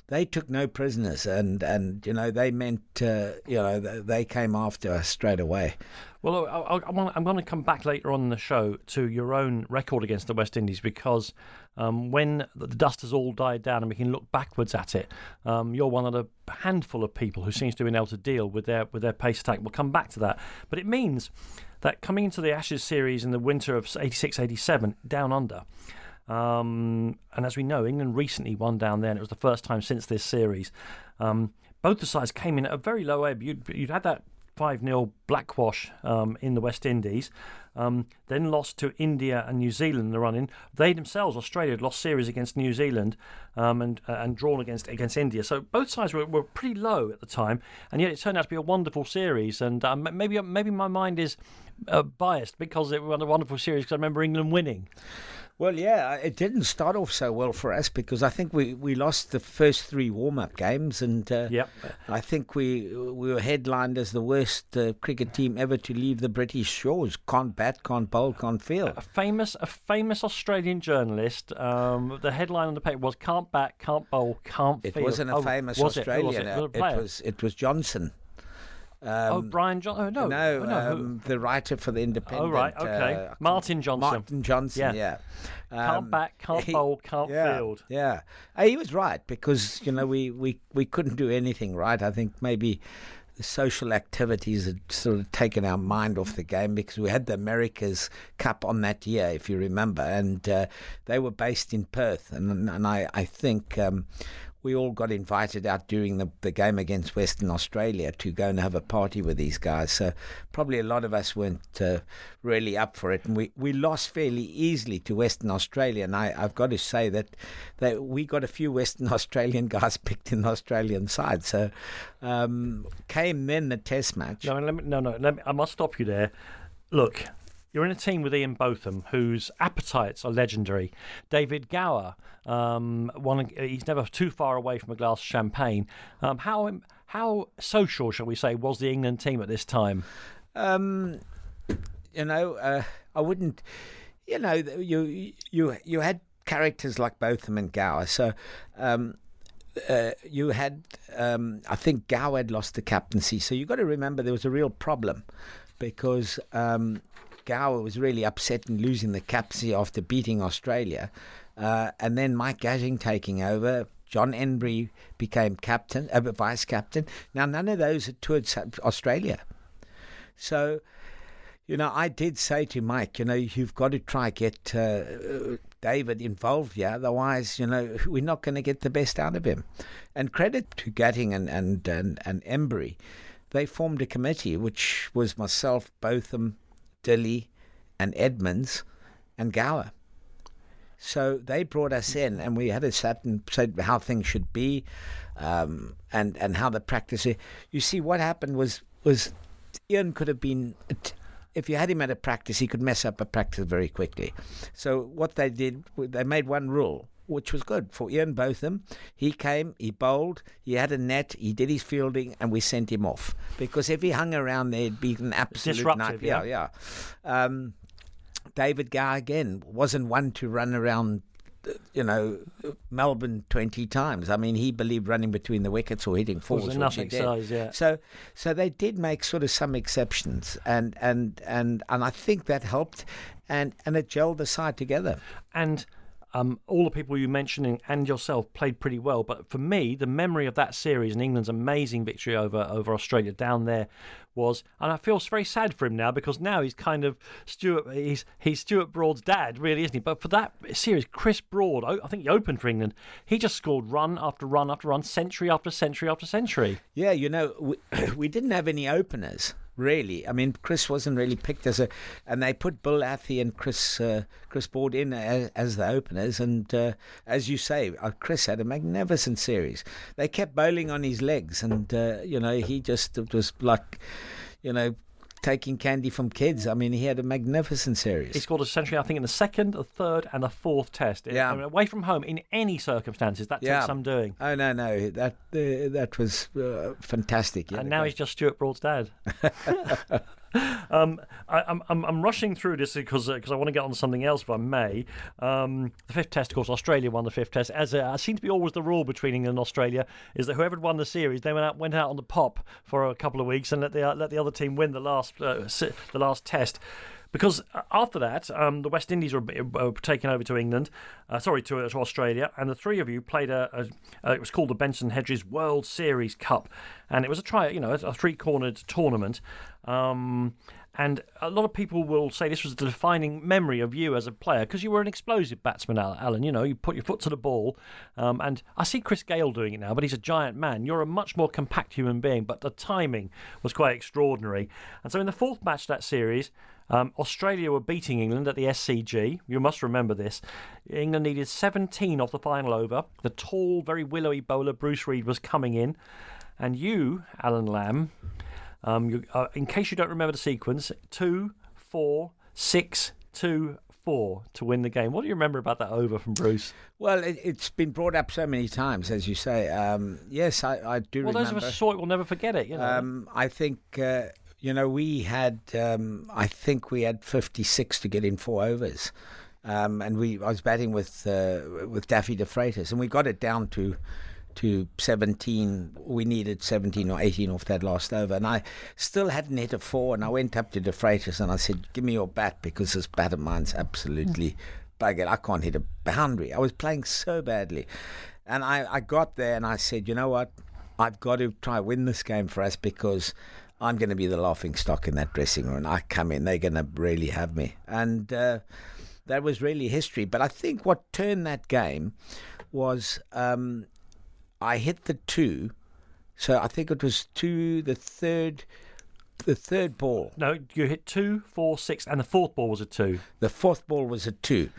S2: they took no prisoners, and and you know they meant uh, you know they came after us straight away.
S1: Well, I, am going to come back later on in the show to your own record against the West Indies because um, when the dust has all died down and we can look backwards at it, um, you're one of the handful of people who seems to have been able to deal with their with their pace attack. We'll come back to that, but it means that coming into the Ashes series in the winter of 86-87 down under. Um, and as we know, England recently won down there, and it was the first time since this series. Um, both the sides came in at a very low ebb. You'd, you'd had that 5 0 blackwash um, in the West Indies. Um, then lost to India and New Zealand in the run in. They themselves, Australia, had lost series against New Zealand um, and uh, and drawn against against India. So both sides were, were pretty low at the time, and yet it turned out to be a wonderful series. And um, maybe maybe my mind is uh, biased because it was a wonderful series because I remember England winning.
S2: Well, yeah, it didn't start off so well for us because I think we, we lost the first three warm up games, and uh,
S1: yep.
S2: I think we we were headlined as the worst uh, cricket team ever to leave the British shores. Can't bat, can't bowl, can't field.
S1: A famous a famous Australian journalist. Um, the headline on the paper was "Can't bat, can't bowl, can't
S2: it
S1: field."
S2: It wasn't a
S1: oh,
S2: famous
S1: was
S2: Australian.
S1: It? Was it?
S2: it? was it was Johnson.
S1: Um, oh, Brian Johnston. Oh, no.
S2: No,
S1: oh, no.
S2: Um, the writer for the Independent.
S1: Oh, right. Okay. Uh, Martin Johnson.
S2: Martin Johnson, yeah.
S1: yeah. can't um, bat, can't he, bowl, can't
S2: yeah,
S1: field.
S2: Yeah. He was right because, you know, we, we, we couldn't do anything right. I think maybe the social activities had sort of taken our mind off the game because we had the America's Cup on that year, if you remember, and uh, they were based in Perth. And, and I, I think um, we all got invited out during the, the game against Western Australia to go and have a party with these guys. So probably a lot of us weren't uh, really up for it, and we, we lost fairly easily to Western Australia. And I, I've got to say that that we got a few Western Australian guys picked in the Australian side. So um, came then the Test match.
S1: No, me, no, no. Me, I must stop you there. Look, you're in a team with Ian Botham, whose appetites are legendary. David Gower, um, one, he's never too far away from a glass of champagne. Um, how how social, shall we say, was the England team at this time?
S2: Um, you know, uh, I wouldn't. You know, you you you had characters like Botham and Gower, so. Um, uh, you had, um, I think Gower had lost the captaincy, so you've got to remember there was a real problem because um, Gower was really upset in losing the captaincy after beating Australia. Uh, and then Mike Gatting taking over. John Emburey became captain, uh, vice captain. Now, none of those had toured Australia. So, you know, I did say to Mike, you know, you've got to try get uh, David involved here. Otherwise, you know, we're not going to get the best out of him. And credit to Gatting and, and, and, and Emburey. They formed a committee, which was myself, Botham, Dilley, and Edmonds and Gower. So they brought us in, and we had a and said how things should be, um, and and how the practice. You see, what happened was was Ian could have been. If you had him at a practice, he could mess up a practice very quickly. So what they did, they made one rule which was good for Ian Botham. He came, he bowled, he had a net, he did his fielding, and we sent him off because if he hung around there, it'd be an absolute
S1: Disruptive,
S2: nightmare. Yeah, yeah. Um, David Gower again wasn't one to run around you know, Melbourne twenty times. I mean, he believed running between the wickets or hitting fours,
S1: which he
S2: did.
S1: Size, yeah.
S2: So, so they did make sort of some exceptions, and and and and I think that helped, and and it gelled the side together.
S1: And um, all the people you mentioned and yourself played pretty well, but for me, the memory of that series and England's amazing victory over over Australia down there was, and I feel very sad for him now because now he's kind of Stuart. He's he's Stuart Broad's dad, really, isn't he? But for that series, Chris Broad, I think he opened for England. He just scored run after run after run, century after century after century.
S2: Yeah, you know, we, we didn't have any openers really. I mean, Chris wasn't really picked as a, and they put Bill Athey and Chris uh, Chris Broad in as, as the openers, and uh, as you say, uh, Chris had a magnificent series. They kept bowling on his legs, and uh, you know he just was like, you know, taking candy from kids. I mean, he had a magnificent series.
S1: He scored a century, I think, in the second, the third, and the fourth test.
S2: Yeah.
S1: I mean, away from home in any circumstances, that
S2: Yeah.
S1: takes some doing.
S2: Oh no, no, that uh, that was uh, fantastic.
S1: and now he's just Stuart Broad's dad. um, I, I'm, I'm I'm rushing through this because because I want to get on to something else, if I may. Um, the fifth test, of course, Australia won the fifth test. As uh, seems to be always the rule between England and Australia, is that whoever won the series, they went out went out on the pop for a couple of weeks and let the let the other team win the last uh, the last test. Because uh, after that, um, the West Indies were, were taken over to England, uh, sorry, to, to Australia, and the three of you played a, a, a it was called the Benson Hedges World Series Cup, and it was a try, you know, a, a three-cornered tournament. Um, and a lot of people will say this was the defining memory of you as a player because you were an explosive batsman, Alan. You know, you put your foot to the ball. Um, and I see Chris Gayle doing it now, but he's a giant man. You're a much more compact human being, but the timing was quite extraordinary. And so in the fourth match that series, um, Australia were beating England at the SCG. You must remember this. England needed 17 off the final over. The tall, very willowy bowler Bruce Reid was coming in. And you, Alan Lamb, um, you, uh, in case you don't remember the sequence, two, four, six, two, four to win the game. What do you remember about that over from Bruce?
S2: Well, it, it's been brought up so many times, as you say. Um, yes, I, I do remember.
S1: Well,
S2: remember.
S1: those of us who saw it will never forget it. You know.
S2: Um, I think uh, you know we had. Um, I think we had fifty six to get in four overs, um, and we. I was batting with uh, with Daffy de Freitas, and we got it down to to seventeen. We needed seventeen or eighteen off that last over, and I still hadn't hit a four. And I went up to de Freitas and I said, "Give me your bat because this bat of mine's absolutely." Buggered. I can't hit a boundary. I was playing so badly. And I, I got there and I said, you know what? I've got to try win this game for us because I'm going to be the laughing stock in that dressing room. I come in, they're going to really have me. And uh, that was really history. But I think what turned that game was um, I hit the two. So I think it was two, the third, the third ball.
S1: no, you hit two, four, six, and the fourth ball was a two.
S2: The fourth ball was a two,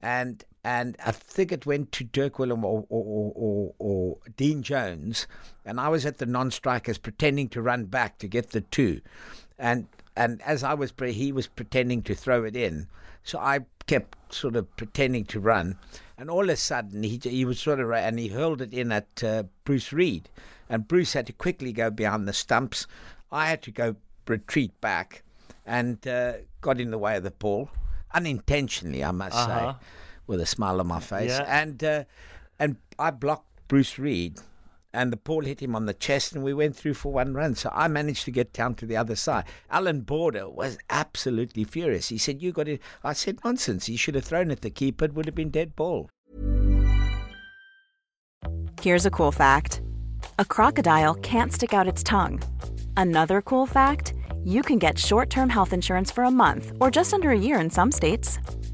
S2: and and I think it went to Dirk Wellham or or, or, or, Dean Jones, and I was at the non-strikers pretending to run back to get the two, and and as I was pre- he was pretending to throw it in, so I kept sort of pretending to run, and all of a sudden he he was sort of and he hurled it in at uh, Bruce Reid, and Bruce had to quickly go behind the stumps. I had to go retreat back, and uh, got in the way of the ball. Unintentionally, I must
S1: Uh-huh.
S2: say, with a smile on my face,
S1: Yeah.
S2: and uh, and I blocked Bruce Reid. And the ball hit him on the chest, and we went through for one run. So I managed to get down to the other side. Alan Border was absolutely furious. He said, "You got it." I said, "Nonsense! He should have thrown at the keeper. It would have been dead ball."
S3: Here's a cool fact a crocodile can't stick out its tongue. Another cool fact you can get short term health insurance for a month or just under a year in some states.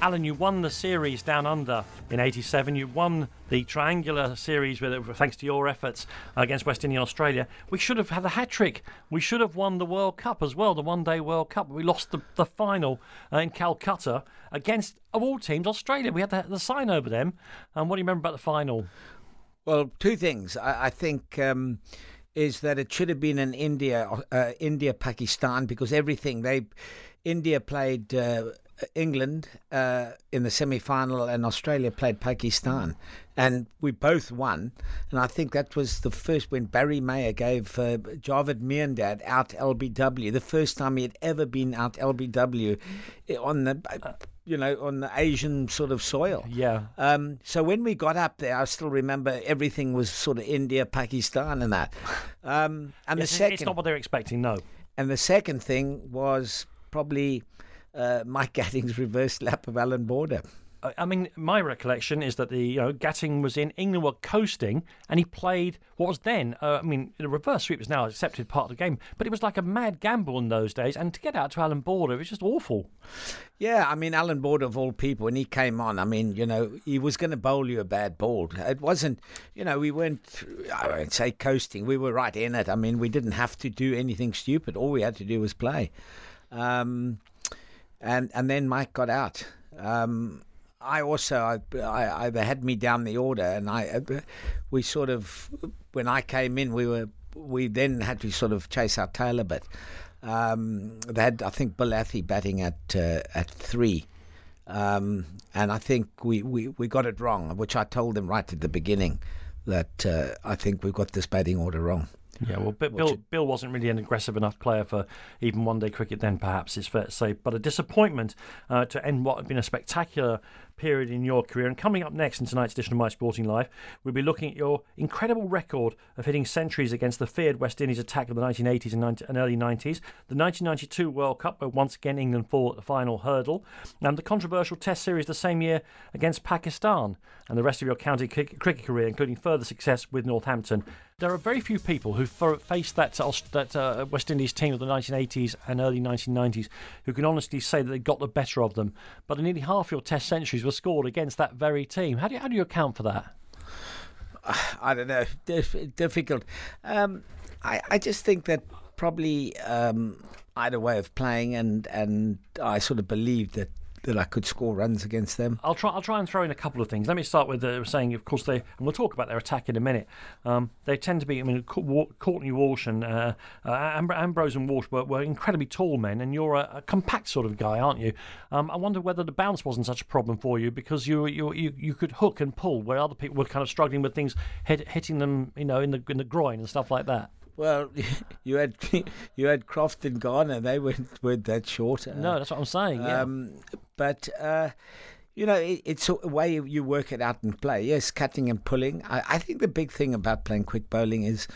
S1: Alan, you won the series down under in '87. You won the triangular series with it, thanks to your efforts against West Indies Australia. We should have had a hat trick. We should have won the World Cup as well, the One Day World Cup. We lost the, the final uh, in Calcutta against, of all teams, Australia. We had the, the sign over them. And what do you remember about the final?
S2: Well, two things. I, I think. Um, is that it should have been an India, uh, India Pakistan because everything they, India played uh, England uh, in the semi final and Australia played Pakistan. And we both won. And I think that was the first when Barrie Meyer gave uh, Javed Miandad out LBW, the first time he had ever been out LBW on the. You know, on the Asian sort of soil.
S1: Yeah.
S2: Um, so when we got up there, I still remember everything was sort of India, Pakistan, and that. Um, and
S1: Yes,
S2: the second,
S1: It's not what they're expecting, no.
S2: and the second thing was probably uh, Mike Gatting's reverse lap of Alan Border.
S1: I I mean, my recollection is that the you know Gatting was in England were coasting, and he played what was then. Uh, I mean, the reverse sweep is now an accepted part of the game, but it was like a mad gamble in those days. And to get out to Alan Border, it was just awful.
S2: Yeah, I mean, Alan Border, of all people, when he came on, I mean, you know, he was going to bowl you a bad ball. It wasn't, you know, we weren't, I won't say coasting, we were right in it. I mean, we didn't have to do anything stupid. All we had to do was play. Um, and, and then Mike got out. Um, I also, I, I, I, had me down the order, and I, we sort of, when I came in, we were, we then had to sort of chase our tail a bit. Um, they had, I think, Bill Athey batting at uh, at three, um, and I think we, we, we got it wrong, which I told them right at the beginning that uh, I think we've got this batting order wrong.
S1: Yeah, well, Bi- Bill, Bill wasn't really an aggressive enough player for even one day cricket then, perhaps, it's fair to say. But a disappointment uh, to end what had been a spectacular period in your career. And coming up next in tonight's edition of My Sporting Life, we'll be looking at your incredible record of hitting centuries against the feared West Indies attack of the 1980s and, 90, and early 90s, the 1992 World Cup, where once again England fall at the final hurdle, and the controversial Test series the same year against Pakistan, and the rest of your county cricket career, including further success with Northampton. There are very few people who faced that, uh, that uh, West Indies team of the 1980s and early 1990s who can honestly say that they got the better of them. But nearly half your Test centuries were scored against that very team. How do you, how do you account for that?
S2: I don't know, Dif- difficult. Um, I, I just think that probably um, I had a way of playing, and, and I sort of believed that that I could score runs against them.
S1: I'll try. I'll try and throw in a couple of things. Let me start with uh, saying, of course, they and we'll talk about their attack in a minute. Um, they tend to be. I mean, Courtney Walsh and uh, uh, Ambrose and Walsh were, were, incredibly tall men, and you're a, a compact sort of guy, aren't you? Um, I wonder whether the bounce wasn't such a problem for you because you you you, you could hook and pull where other people were kind of struggling with things hit, hitting them, you know, in the in the groin and stuff like that.
S2: Well, you had you had Croft and Garner. They weren't, weren't that short.
S1: No, that's what I'm saying. Yeah.
S2: Um, but uh, you know, it, it's a way you work it out and play. Yes, cutting and pulling. I, I think the big thing about playing quick bowling is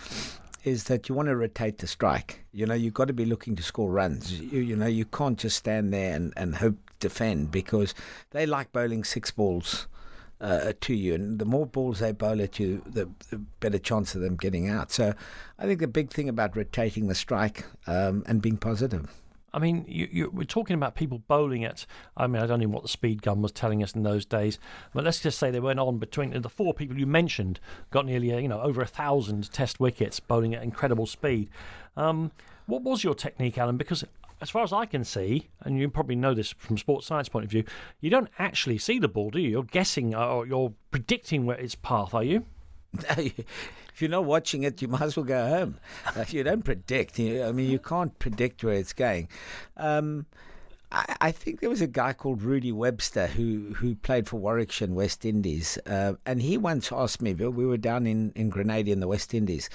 S2: is that you want to rotate the strike. You know, you've got to be looking to score runs. You, you know, you can't just stand there and, and hope defend because they like bowling six balls. Uh, to you, and the more balls they bowl at you, the, the, better chance of them getting out. So, I think the big thing about rotating the strike um, and being positive.
S1: I mean, you, you, we're talking about people bowling at. I mean, I don't know what the speed gun was telling us in those days, but let's just say they went on between the four people you mentioned got nearly, you know, over a thousand Test wickets bowling at incredible speed. Um, what was your technique, Alan? Because as far as I can see, and you probably know this from sports science point of view, you don't actually see the ball, do you? You're guessing or you're predicting where its path, are you?
S2: if you're not watching it, you might as well go home. Uh, you don't predict. I mean, you can't predict where it's going. Um, I, I, think there was a guy called Rudy Webster who, who played for Warwickshire and West Indies, uh, and he once asked me. We were down in, in Grenada in the West Indies,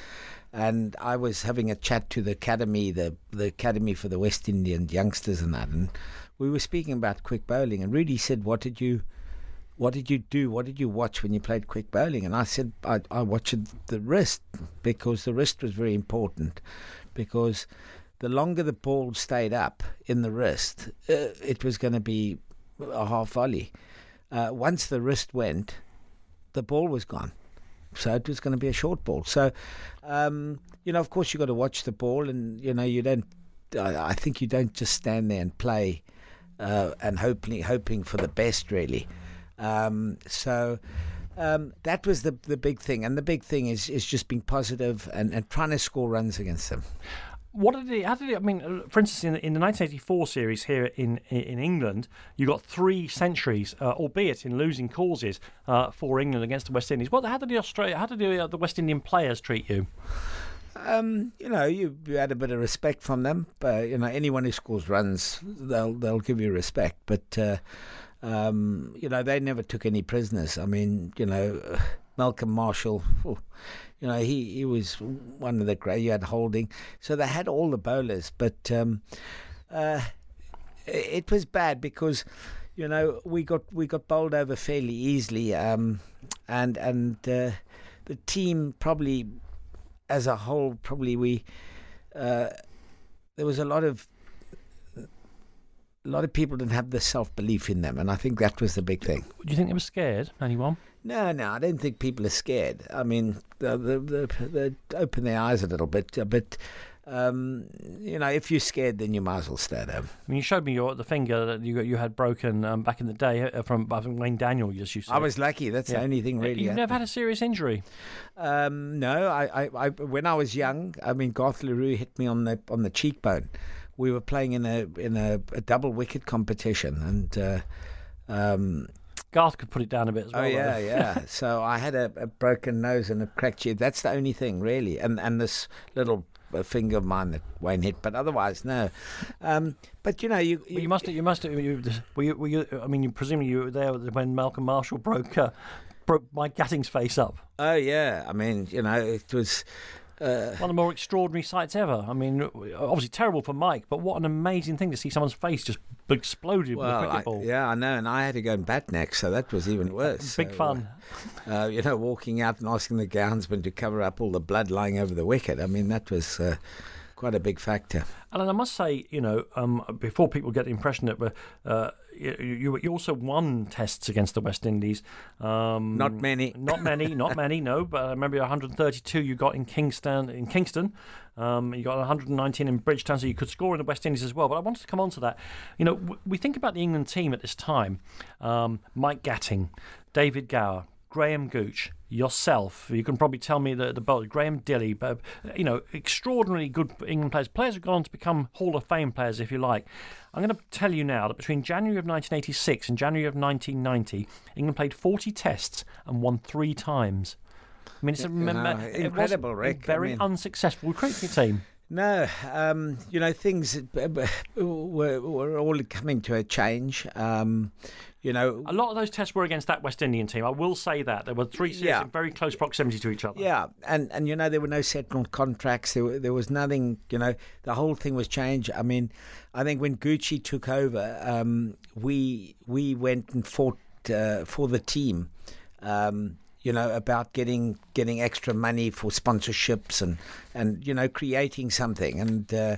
S2: and I was having a chat to the academy, the the academy for the West Indian youngsters and that, and we were speaking about quick bowling, and Rudy said, "What did you?" what did you do? What did you watch when you played quick bowling? And I said, I, I watched the wrist because the wrist was very important. Because the longer the ball stayed up in the wrist, uh, it was going to be a half volley. Uh, once the wrist went, the ball was gone. So it was going to be a short ball. So, um, you know, of course, you've got to watch the ball, and you know, you don't. I, think you don't just stand there and play, uh, and hoping hoping for the best, really. Um, so. Um, that was the the big thing, and the big thing is is just being positive and, and trying to score runs against them.
S1: What did he? How did he? I mean, for instance, in, in the 1984 series here in in England, you got three centuries, uh, albeit in losing causes uh, for England against the West Indies. What? How did the Australia? How did the, uh, the West Indian players treat you?
S2: Um, you know, you, you had a bit of respect from them, but you know, anyone who scores runs, they'll they'll give you respect. But uh, um, you know, they never took any prisoners. I mean, you know, Malcolm Marshall, oh, you know, he, he was one of the great. You had Holding, so they had all the bowlers, but um, uh, it was bad because you know we got we got bowled over fairly easily, um, and and uh, the team probably as a whole probably we uh, there was a lot of a lot of people didn't have the self belief in them, and I think that was the big thing.
S1: Do you think they were scared? Anyone?
S2: No, no, I don't think people are scared. I mean, they they open their eyes a little bit, but. Um, you know, if you're scared, then you might as well stay there. I
S1: mean, you showed me your the finger that you you had broken um, back in the day uh, from I think Wayne Daniel. Just you.
S2: I was lucky. That's yeah. the only thing really.
S1: You've never had a serious injury.
S2: Um, no, I, I, I, when I was young, I mean, Garth le hit me on the on the cheekbone we were playing in a in a, a double wicket competition, and uh, um,
S1: Garth could put it down a bit as oh, well.
S2: Oh yeah, yeah. so I had a, a, broken nose and a cracked cheek. That's the only thing really, and and this little finger of mine that Wayne hit, but otherwise no. Um, but you know, you
S1: you, you must you must you, were you, were you I mean, you, presumably you were there when Malcolm Marshall broke uh, broke Mike Gatting's face up.
S2: Oh yeah, I mean, you know, it was
S1: uh, One of the more extraordinary sights ever. I mean, obviously terrible for Mike, but what an amazing thing to see someone's face just exploded
S2: well,
S1: with a cricket ball.
S2: I, yeah, I know, and I had to go and bat next, so that was even worse.
S1: Big
S2: so,
S1: fun.
S2: Uh, uh, you know, walking out and asking the groundsman to cover up all the blood lying over the wicket. I mean, that was uh, quite a big factor.
S1: And I must say, you know, um, before people get the impression that we're uh, you, you also won tests against the West Indies. Um,
S2: not many.
S1: Not many. Not many. No, but I remember 132 you got in Kingston. In Kingston, um, you got 119 in Bridgetown, so you could score in the West Indies as well. But I wanted to come on to that. You know, w- we think about the England team at this time: um, Mike Gatting, David Gower, Graham Gooch, yourself. You can probably tell me the the bowler, Graham Dilley, but you know, extraordinarily good England players. Players have gone on to become Hall of Fame players, if you like. I'm going to tell you now that between January of 1986 and January of 1990, England played 40 tests and won three times. I mean, it's a,
S2: uh, incredible, Rick.
S1: Very
S2: I mean,
S1: unsuccessful cricket team.
S2: No, um, you know things were, were all coming to a change. Um, you know,
S1: a lot of those tests were against that West Indian team. I will say that there were three series yeah. in very close proximity to each other.
S2: Yeah, and and you know there were no settled contracts. There there was nothing. You know, the whole thing was changed. I mean, I think when Gooch took over, um, we we went and fought uh, for the team. Um, you know, about getting getting extra money for sponsorships and and you know creating something and. Uh,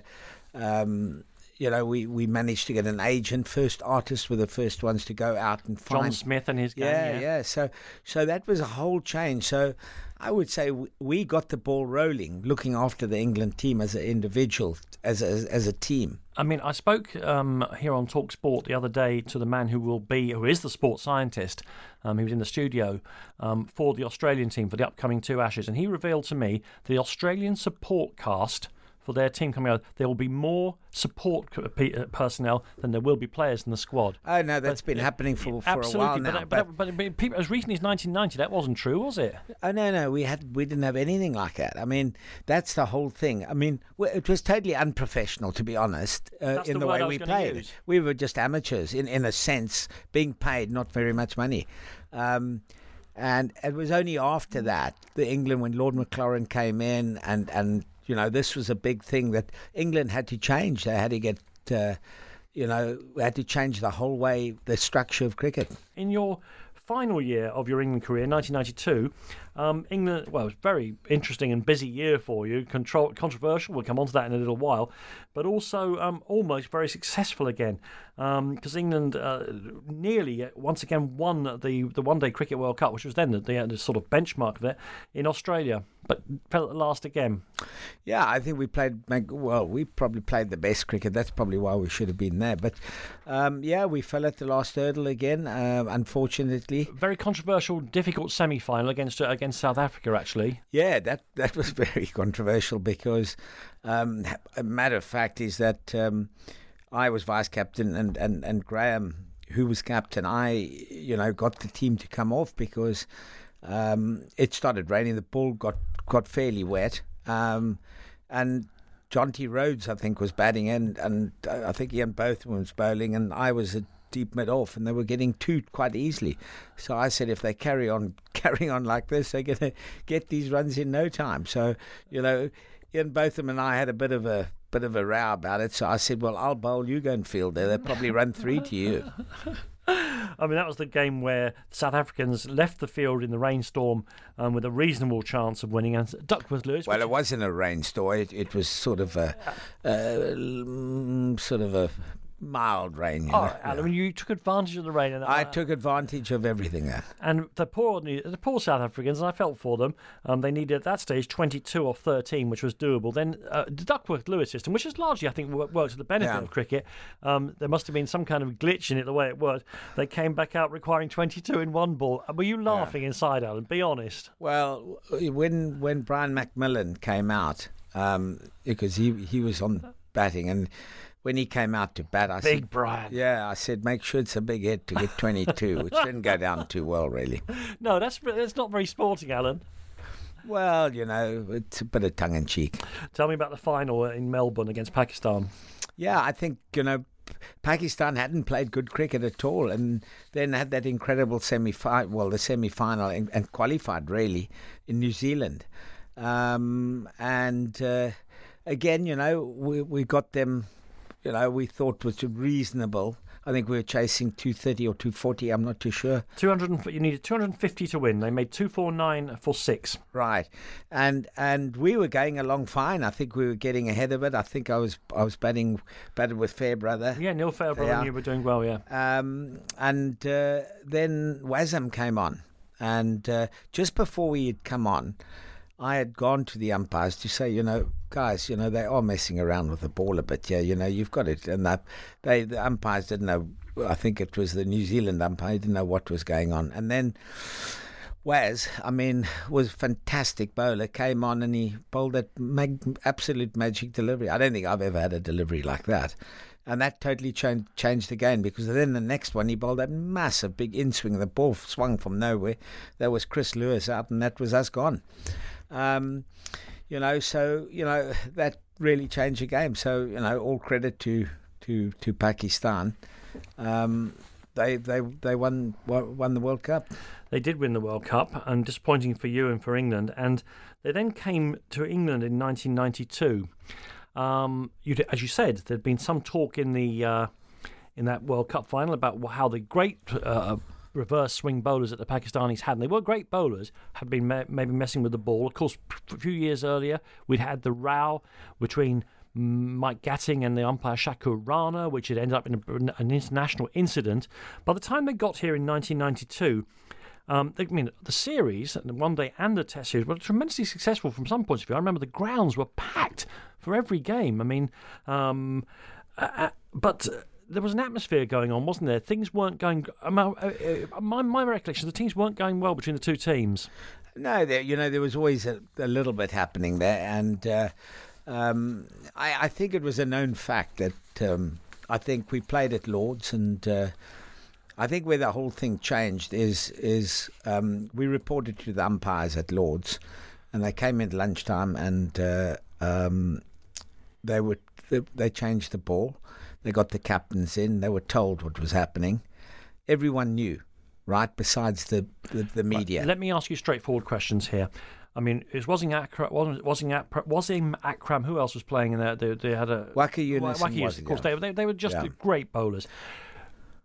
S2: um, you know, we, we managed to get an agent. First artists were the first ones to go out and find
S1: John Smith and his gang.
S2: Yeah,
S1: yeah,
S2: yeah. So so that was a whole change. So I would say we got the ball rolling, looking after the England team as an individual, as a, as a team.
S1: I mean, I spoke um, here on Talk Sport the other day to the man who will be, who is the sports scientist. Um, he was in the studio um, for the Australian team for the upcoming two Ashes, and he revealed to me the Australian support cast for their team coming out, there will be more support uh, personnel than there will be players in the squad.
S2: Oh no, that's but, been happening for, for a while now.
S1: But, but, but, but people, as recently as 1990, that wasn't true, was it?
S2: Oh no, no, we had we didn't have anything like that. I mean, that's the whole thing. I mean, it was totally unprofessional, to be honest, uh, in the,
S1: the
S2: way we played.
S1: Use.
S2: We were just amateurs, in in a sense, being paid not very much money. Um, and it was only after that, the England, when Lord Maclaurin came in and, and you know, this was a big thing that England had to change. They had to get, uh, you know, we had to change the whole way, the structure of cricket.
S1: In your final year of your England career, 1992, Um, England, well, it was a very interesting and busy year for you. Control, controversial. We'll come on to that in a little while, but also um, almost very successful again because um, England uh, nearly once again won the the One Day Cricket World Cup, which was then the, the, the sort of benchmark of it in Australia, but fell at last again.
S2: Yeah, I think we played well. We probably played the best cricket. That's probably why we should have been there. But um, yeah, we fell at the last hurdle again, uh, unfortunately.
S1: Very controversial, difficult semi-final against uh, against South Africa, actually.
S2: Yeah, that that was very controversial because, um, a matter of fact, is that. Um, I was vice captain, and, and, and Graham, who was captain, I you know got the team to come off because um, it started raining. The ball got got fairly wet, um, and Jonty Rhodes I think was batting in, and I think Ian Botham was bowling, and I was a deep mid off, and they were getting two quite easily. So I said, if they carry on carrying on like this, they're going to get these runs in no time. So you know, Ian Botham and I had a bit of a bit of a row about it. So I said, well, I'll bowl, you go and field there. They'll probably run three to you.
S1: I mean, that was the game where South Africans left the field in the rainstorm um, with a reasonable chance of winning. And Duckworth Lewis.
S2: Well, it wasn't a rainstorm. It, it was sort of a, uh, sort of a mild rain. You
S1: oh,
S2: know?
S1: Alan, yeah. you took advantage of the rain. And
S2: I uh, took advantage of everything there.
S1: And the poor, the poor South Africans, and I felt for them. Um, they needed at that stage 22 or 13, which was doable. Then uh, the Duckworth Lewis system, which is largely, I think, worked to the benefit yeah. of cricket. Um, there must have been some kind of glitch in it the way it worked. They came back out requiring 22 in one ball. Were you laughing yeah. inside, Alan? Be honest.
S2: Well, when when Brian McMillan came out, um, because he he was on batting and when he came out to bat, I
S1: big
S2: said,
S1: Brian.
S2: Yeah, I said, make sure it's a big hit to get 22, which didn't go down too well, really.
S1: No, that's that's not very sporting, Alan.
S2: Well, you know, it's a bit of tongue in cheek.
S1: Tell me about the final in Melbourne against Pakistan.
S2: Yeah, I think you know. Pakistan hadn't played good cricket at all, and then had that incredible semi final, well, the semi final, and, and, qualified really in New Zealand. Um, and uh, again, you know, we we got them you know, we thought was reasonable. I think we were chasing 230 or 240. I'm not too sure.
S1: 200. You needed 250 to win. They made 249 for six.
S2: Right, and and we were going along fine. I think we were getting ahead of it. I think I was I was batting batted with Fairbrother.
S1: Yeah, Neil Fairbrother. Yeah. You were doing well. Yeah.
S2: Um, and uh, then Wasim came on, and uh, just before we had come on. I had gone to the umpires to say, you know, guys, you know, they are messing around with the ball a bit. Yeah, you know, you've got it. And that, they, the umpires didn't know. I think it was the New Zealand umpire didn't know what was going on. And then Waz, I mean, was fantastic bowler. Came on and he bowled that mag- absolute magic delivery. I don't think I've ever had a delivery like that. And that totally changed changed the game because then the next one he bowled that massive big in swing. The ball swung from nowhere. There was Chris Lewis out, and that was us gone. Um, you know, so you know that really changed the game. So you know, all credit to to to Pakistan. Um, they they they won won the World Cup.
S1: They did win the World Cup, and disappointing for you and for England. And they then came to England in 1992. Um, as you said, there'd been some talk in the uh, in that World Cup final about how the great uh, reverse swing bowlers that the Pakistanis had, and they were great bowlers, had been me- maybe messing with the ball. Of course, a few years earlier, we'd had the row between Mike Gatting and the umpire Shakoor Rana, which had ended up in a, an international incident. By the time they got here in 1992, um, I mean, the series, the one day and the test series, were tremendously successful from some points of view. I remember the grounds were packed for every game. I mean, um, uh, uh but there was an atmosphere going on, wasn't there? Things weren't going. Uh, uh, my my recollection, the teams weren't going well between the two teams.
S2: No, there, you know there was always a, a little bit happening there, and uh, um, I, I, think it was a known fact that um, I think we played at Lords, and uh, I think where the whole thing changed is is um, we reported to the umpires at Lords, and they came in lunchtime, and uh, um, they would they, they changed the ball they got the captains in. They were told what was happening. Everyone knew, right? Besides the the, the media.
S1: Right. Let me ask you straightforward questions here. I mean, it was Wasim Akram, wasn't Wasim Akram, Akram. Who else was playing in there? They, they had a
S2: Waqar Younis.
S1: Waqar Younis, of course. They, they, they were just yeah. great bowlers.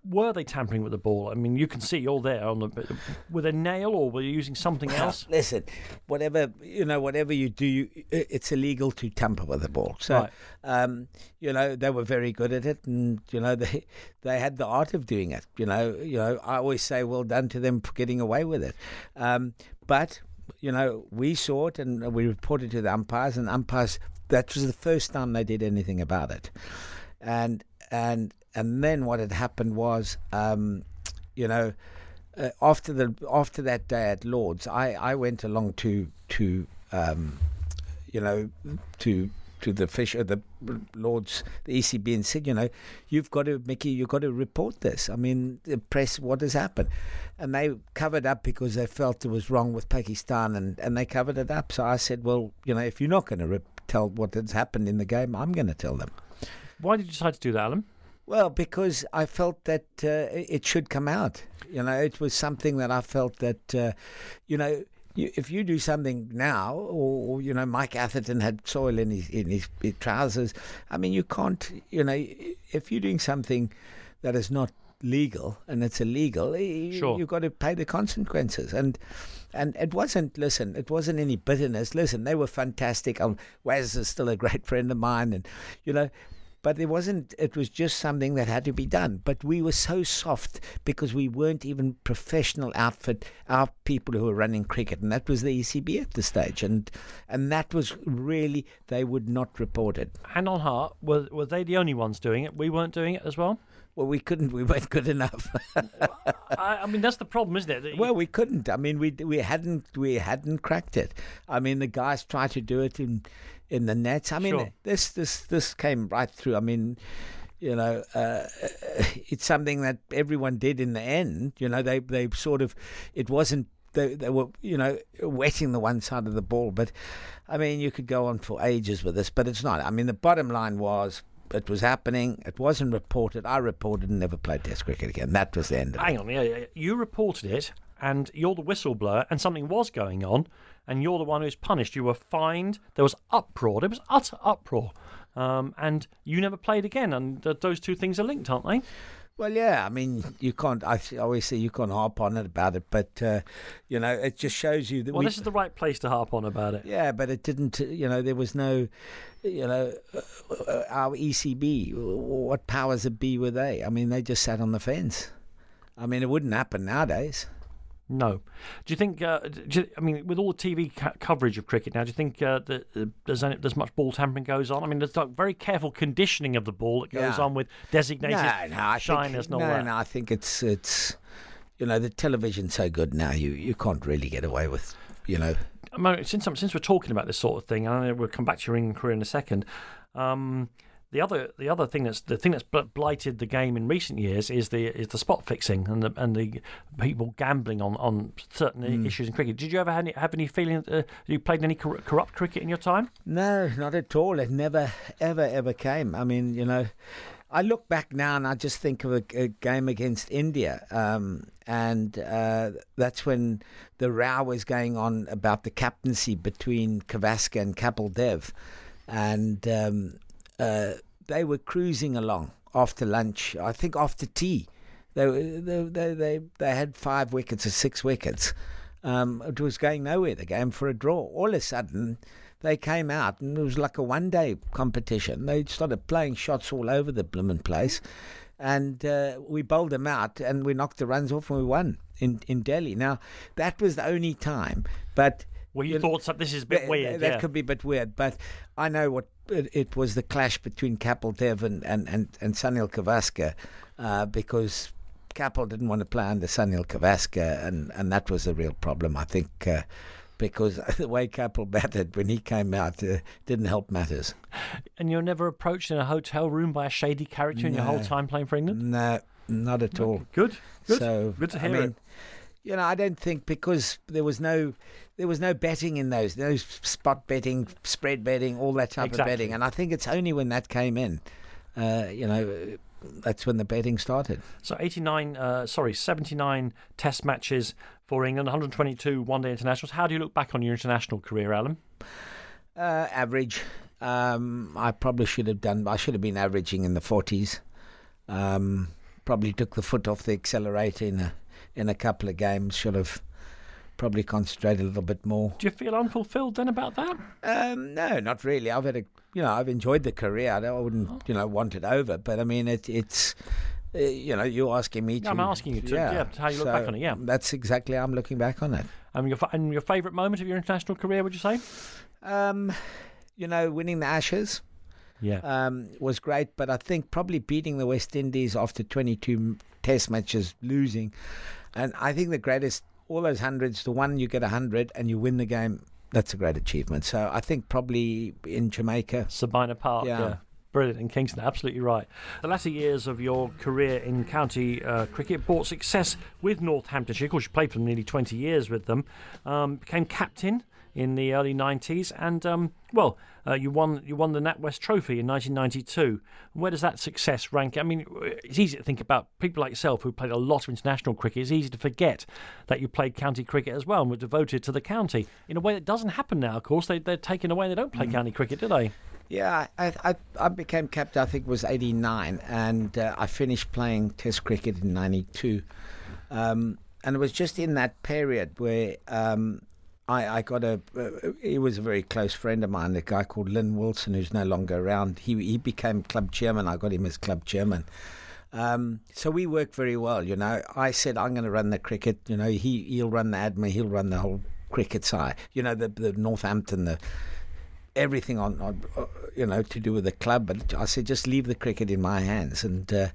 S1: Were they tampering with the ball? I mean, you can see you're there on the with a nail, or were you using something else?
S2: Listen, whatever you know, whatever you do, you, it's illegal to tamper with the ball. So,
S1: Right.
S2: um, you know, they were very good at it, and you know, they they had the art of doing it. You know, you know, I always say, well done to them for getting away with it. Um, but you know, we saw it, and we reported to the umpires, and umpires. That was the first time they did anything about it, and and and then what had happened was, um, you know, uh, after the after that day at Lords, I, I went along to to um, you know to to the fish uh, the Lords the ECB and said, you know, you've got to Mickey, you've got to report this. I mean, the press, what has happened, and they covered up because they felt it was wrong with Pakistan, and and they covered it up. So I said, well, you know, if you're not going to tell what has happened in the game, I'm going to tell them.
S1: Why did you decide to do that, Alan?
S2: Well, because I felt that uh, it should come out. You know, it was something that I felt that, uh, you know, if you do something now, or, you know, Mike Atherton had soil in his in his, his trousers. I mean, you can't. You know, if you're doing something that is not legal and it's illegal, you,
S1: Sure.
S2: you've got to pay the consequences. And and it wasn't. Listen, it wasn't any bitterness. Listen, they were fantastic. Um, Waz is still a great friend of mine, and you know but it wasn't it was just something that had to be done but we were so soft because we weren't even professional outfit our people who were running cricket and that was the ECB at the stage and and that was really they would not report it
S1: Hand on heart, were were they the only ones doing it? We weren't doing it as well.
S2: well we couldn't we weren't good enough
S1: I, I mean, that's the problem, isn't it? You-
S2: well we couldn't i mean we we hadn't we hadn't cracked it i mean the guys tried to do it in in the net. i mean
S1: Sure.
S2: this this this came right through i mean you know, uh, it's something that everyone did in the end. You know, they they sort of, it wasn't they they were you know wetting the one side of the ball, but I mean you could go on for ages with this, but it's not. I mean the bottom line was. It was happening. It wasn't reported. I reported and never played Test cricket again. That was the end of it.
S1: Hang on, yeah, you reported it, and you're the whistleblower, and something was going on, and you're the one who's punished. You were fined. There was uproar. There was utter uproar, um, and you never played again. And th- those two things are linked, aren't they?
S2: Well, yeah. I mean, you can't. I always say you can't harp on it about it, but uh, you know, it just shows you that
S1: Well,
S2: we.
S1: this is the right place to harp on about it.
S2: Yeah, but it didn't. You know, there was no. You know, uh, our ECB. What powers that be were they? I mean, they just sat on the fence. I mean, it wouldn't happen nowadays.
S1: No. Do you think? Uh, do you, I mean, with all the TV co- coverage of cricket now, do you think uh, that uh, there's any, there's much ball tampering goes on? I mean, there's like very careful conditioning of the ball that goes
S2: Yeah.
S1: on with designated
S2: no, no, I
S1: shiners
S2: think,
S1: and all
S2: no,
S1: that.
S2: no. I think it's it's. You know, the television's so good now. You you can't really get away with. You know.
S1: I mean, since I'm, since we're talking about this sort of thing, and we'll come back to your England career in a second. Um, the other the other thing that's the thing that's blighted the game in recent years is the is the spot fixing and the and the people gambling on, on certain
S2: Hmm.
S1: issues in cricket. Did you ever have any, have any feeling uh, you played any cor- corrupt cricket in your time?
S2: No, not at all. It never, ever, ever came. I mean, you know, I look back now and I just think of a, a game against India, um, and uh, that's when the row was going on about the captaincy between Gavaskar and Kapil Dev, and um, uh, they were cruising along after lunch. I think after tea, they they they they, they had five wickets or six wickets. Um, it was going nowhere. The game for a draw. All of a sudden, they came out and it was like a one-day competition. They started playing shots all over the blooming place, and uh, we bowled them out and we knocked the runs off and we won in in Delhi. Now that was the only time, but.
S1: Well, you
S2: You know,
S1: thought that this is a bit
S2: Th-
S1: weird.
S2: That
S1: yeah.
S2: could be a bit weird, but I know what it, it was the clash between Kapil Dev and, and, and, and Sunil Gavaskar uh, because Kapil didn't want to play under Sunil Gavaskar, and, and that was a real problem, I think, uh, because the way Kapil batted when he came out uh, didn't help matters.
S1: And you're never approached in a hotel room by a shady character in your whole time playing for England?
S2: No, not at all.
S1: Good. Good.
S2: So
S1: Good to
S2: I
S1: hear
S2: mean,
S1: it.
S2: You know, I don't think because there was no there was no betting in those, no spot betting, spread betting, all that type
S1: Exactly.
S2: of betting, and I think it's only when that came in, uh, you know, that's when the betting started.
S1: So 89, uh, sorry, 79 test matches for England, 122 one day internationals. How do you look back on your international career, Alan?
S2: Uh, average. Um, I probably should have done. I should have been averaging in the forties. Um, probably took the foot off the accelerator in a in a couple of games. Should have probably concentrate a little bit more.
S1: Do you feel unfulfilled then about that?
S2: Um, no, not really. I've had a you know I've enjoyed the career. I, don't, I wouldn't
S1: Oh.
S2: you know want it over, but I mean it, it's. Uh, you know, you're asking me to.
S1: I'm asking you to- yeah, how you look back on it, yeah.
S2: that's exactly how I'm looking back on it.
S1: Um, your, and your favourite moment of your international career, would you say?
S2: Um, you know, winning the Ashes.
S1: Yeah.
S2: um, was great, but I think probably beating the West Indies after 22 Test matches, losing, and I think the greatest, all those hundreds, the one you get a hundred and you win the game, that's a great achievement. So I think probably in Jamaica,
S1: Sabina Park. Yeah.
S2: Yeah.
S1: Brilliant in Kingston, absolutely right. The latter years of your career in county uh, cricket brought success with Northamptonshire. Of course, you played for nearly 20 years with them. Um, became captain in the early 90s, and um, well, uh, you won you won the NatWest Trophy in 1992. Where does that success rank? I mean, it's easy to think about people like yourself who played a lot of international cricket. It's easy to forget that you played county cricket as well and were devoted to the county in a way that doesn't happen now. Of course, they, they're taken away. They don't play county cricket, do they?
S2: Yeah, I, I, I became captain, I think it was 89, and uh, I finished playing Test cricket in 92. Um, and it was just in that period where um, I, I got a, uh, he was a very close friend of mine, a guy called Lynn Wilson, who's no longer around. He, he became club chairman. I got him as club chairman. Um, so we worked very well, you know. I said, I'm going to run the cricket, you know, he, he'll run the admin, he'll run the whole cricket side, you know, the, the Northampton, the everything on, on uh, you know to do with the club but I said just leave the cricket in my hands and uh,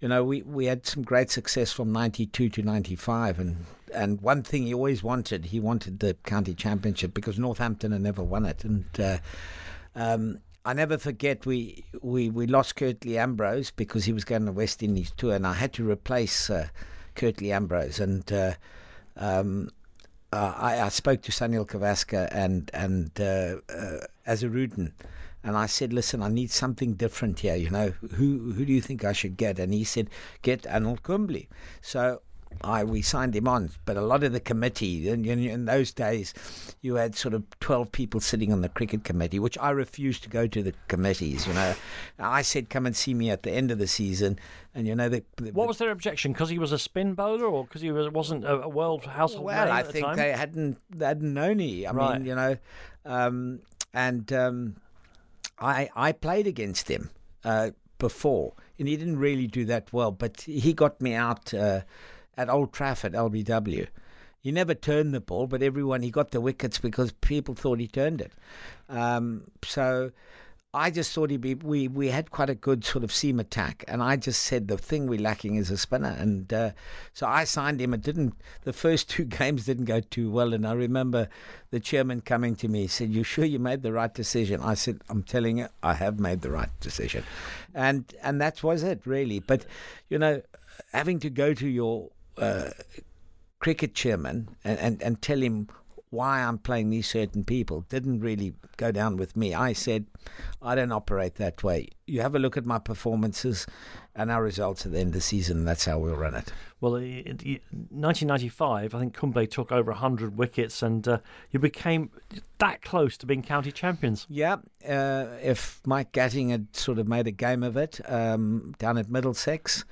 S2: you know we we had some great success from 92 to 95 and and one thing he always wanted he wanted the county championship because Northampton had never won it. And uh, um, I never forget we, we we lost Curtly Ambrose because he was going to West Indies tour and I had to replace uh, Curtly Ambrose. And uh, um, uh, I, I spoke to Sunil Gavaskar and and uh, uh, Azharuddin, and I said, "Listen, I need something different here. You know, who who do you think I should get?" And he said, "Get Anil Kumble." So. I we signed him on, but a lot of the committee in, in, in those days, you had sort of twelve people sitting on the cricket committee, which I refused to go to the committees. You know, I said, "Come and see me at the end of the season," and you know, the, the,
S1: What was their objection? Because he was a spin bowler, or because he was, wasn't a, a world household
S2: well,
S1: name
S2: I
S1: at the
S2: think
S1: time?
S2: they hadn't they hadn't known he. I
S1: Right.
S2: mean, you know, um, and um, I I played against him uh, before, and he didn't really do that well. But he got me out uh, at Old Trafford, LBW. He never turned the ball, but everyone he got the wickets because people thought he turned it. Um, so. I just thought he'd be. We, we had quite a good sort of seam attack, and I just said the thing we're lacking is a spinner, and uh, so I signed him. It didn't. The first two games didn't go too well, and I remember the chairman coming to me. He said, "You sure you made the right decision?" I said, "I'm telling you, I have made the right decision," and and that was it really. But you know, having to go to your uh, cricket chairman and, and, and tell him why I'm playing these certain people didn't really go down with me. I said, I don't operate that way. You have a look at my performances and our results at the end of the season, that's how we'll run it.
S1: Well, i- i- i- 1995, I think Kumble took over 100 wickets, and uh, you became that close to being county champions.
S2: Yeah, uh, if Mike Gatting had sort of made a game of it um, down at Middlesex,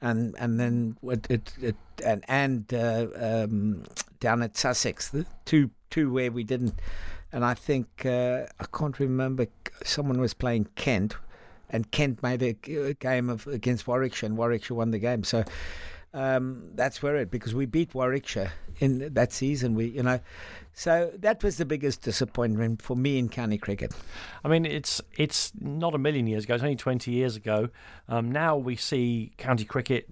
S2: and and then it, it, it and and uh, um, down at Sussex, the two two where we didn't, and I think uh, I can't remember. Someone was playing Kent, and Kent made a, a game of against Warwickshire, and Warwickshire won the game. So. Um, that's where it because we beat Warwickshire in that season. We, you know, so that was the biggest disappointment for me in county cricket.
S1: I mean, it's it's not a million years ago; it's only 20 years ago. Um, now we see county cricket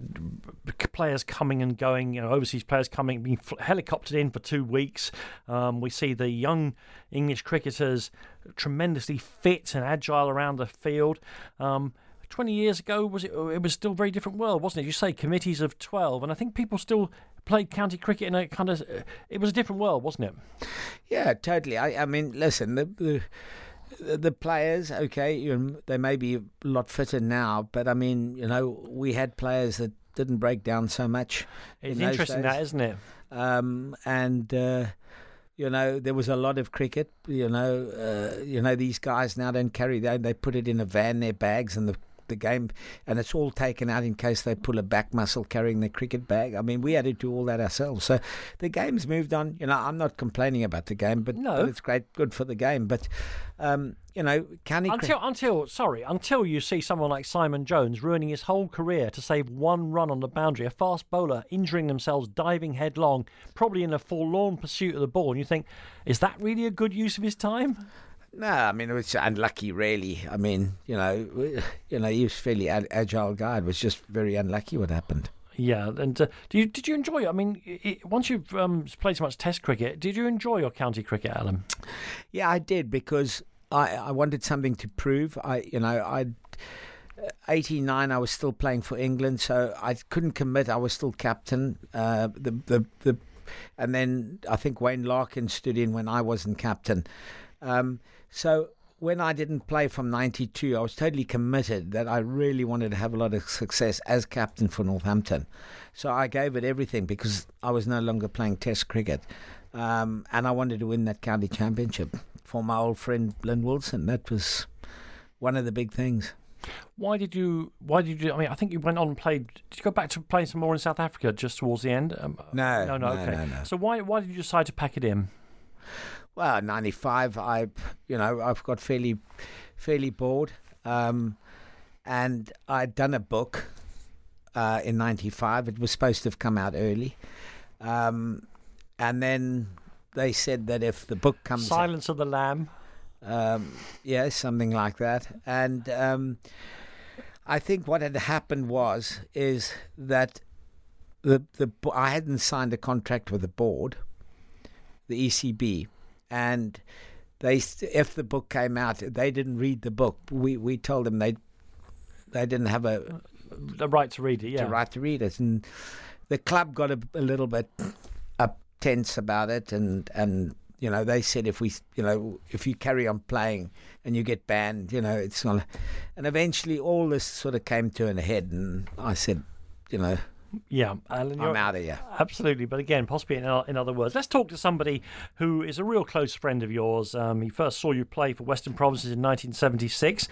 S1: players coming and going. You know, overseas players coming, being helicoptered in for two weeks. Um, we see the young English cricketers tremendously fit and agile around the field. Um, 20 years ago was it it was still a very different world wasn't it you say committees of 12 and i think people still played county cricket in a kind of it was a different world wasn't it
S2: Yeah, totally. I, I mean, listen, the, the the players, okay, you they may be a lot fitter now, but I mean, you know, we had players that didn't break down so much.
S1: it's
S2: in
S1: interesting that isn't it
S2: um, and uh, you know there was a lot of cricket. You know, uh, you know these guys now don't carry that; they put it in a van, their bags, and the the game, and it's all taken out in case they pull a back muscle carrying the cricket bag. I mean, we had to do all that ourselves. So the game's moved on. You know, I'm not complaining about the game, but,
S1: No.
S2: but it's great, good for the game. But um, you know, county cri-
S1: Until, until, sorry, until you see someone like Simon Jones ruining his whole career to save one run on the boundary, a fast bowler injuring themselves, diving headlong, probably in a forlorn pursuit of the ball, and you think, is that really a good use of his time?
S2: No, I mean it was unlucky, really. I mean, you know, you know, he was a fairly ag- agile guy. It was just very unlucky what happened.
S1: Yeah, and uh, do you, did you enjoy it? I mean, i once you've um, played so much Test cricket, did you enjoy your county cricket, Alan?
S2: Yeah, I did because I I wanted something to prove. I you know I. 89 I was still playing for England so I couldn't commit I was still captain uh, the the the and then I think Wayne Larkin stood in when I wasn't captain um, so when I didn't play from 92 I was totally committed that I really wanted to have a lot of success as captain for Northampton so I gave it everything because I was no longer playing test cricket um, and I wanted to win that county championship for my old friend Lynn Wilson that was one of the big things
S1: Why did you? Why did you? I mean, I think you went on and played. Did you go back to playing some more in South Africa just towards the end? Um,
S2: No,
S1: no, no.
S2: no,
S1: Okay.
S2: no, no.
S1: So why why did you decide to pack it in?
S2: Well, ninety five. I, you know, I've got fairly, fairly bored, um, and I'd done a book uh, in ninety five. It was supposed to have come out early, um, and then they said that if the book comes, out,
S1: Silence of the Lamb.
S2: um, yeah, something like that, and um, I think what had happened was is that the the I hadn't signed a contract with the board, the ECB, and they if the book came out, they didn't read the book. We we told them they they didn't have a
S1: The right to read it. Yeah.
S2: to right to read it, and the club got a, a little bit up tense about it, and and you know they said if we you know if you carry on playing and you get banned, you know it's not, and eventually all this sort of came to an head, and I said, you know,
S1: Yeah, Alan,
S2: I'm out of here.
S1: Absolutely, but again, possibly in, in other words, let's talk to somebody who is a real close friend of yours. Um, he first saw you play for Western Provinces in 1976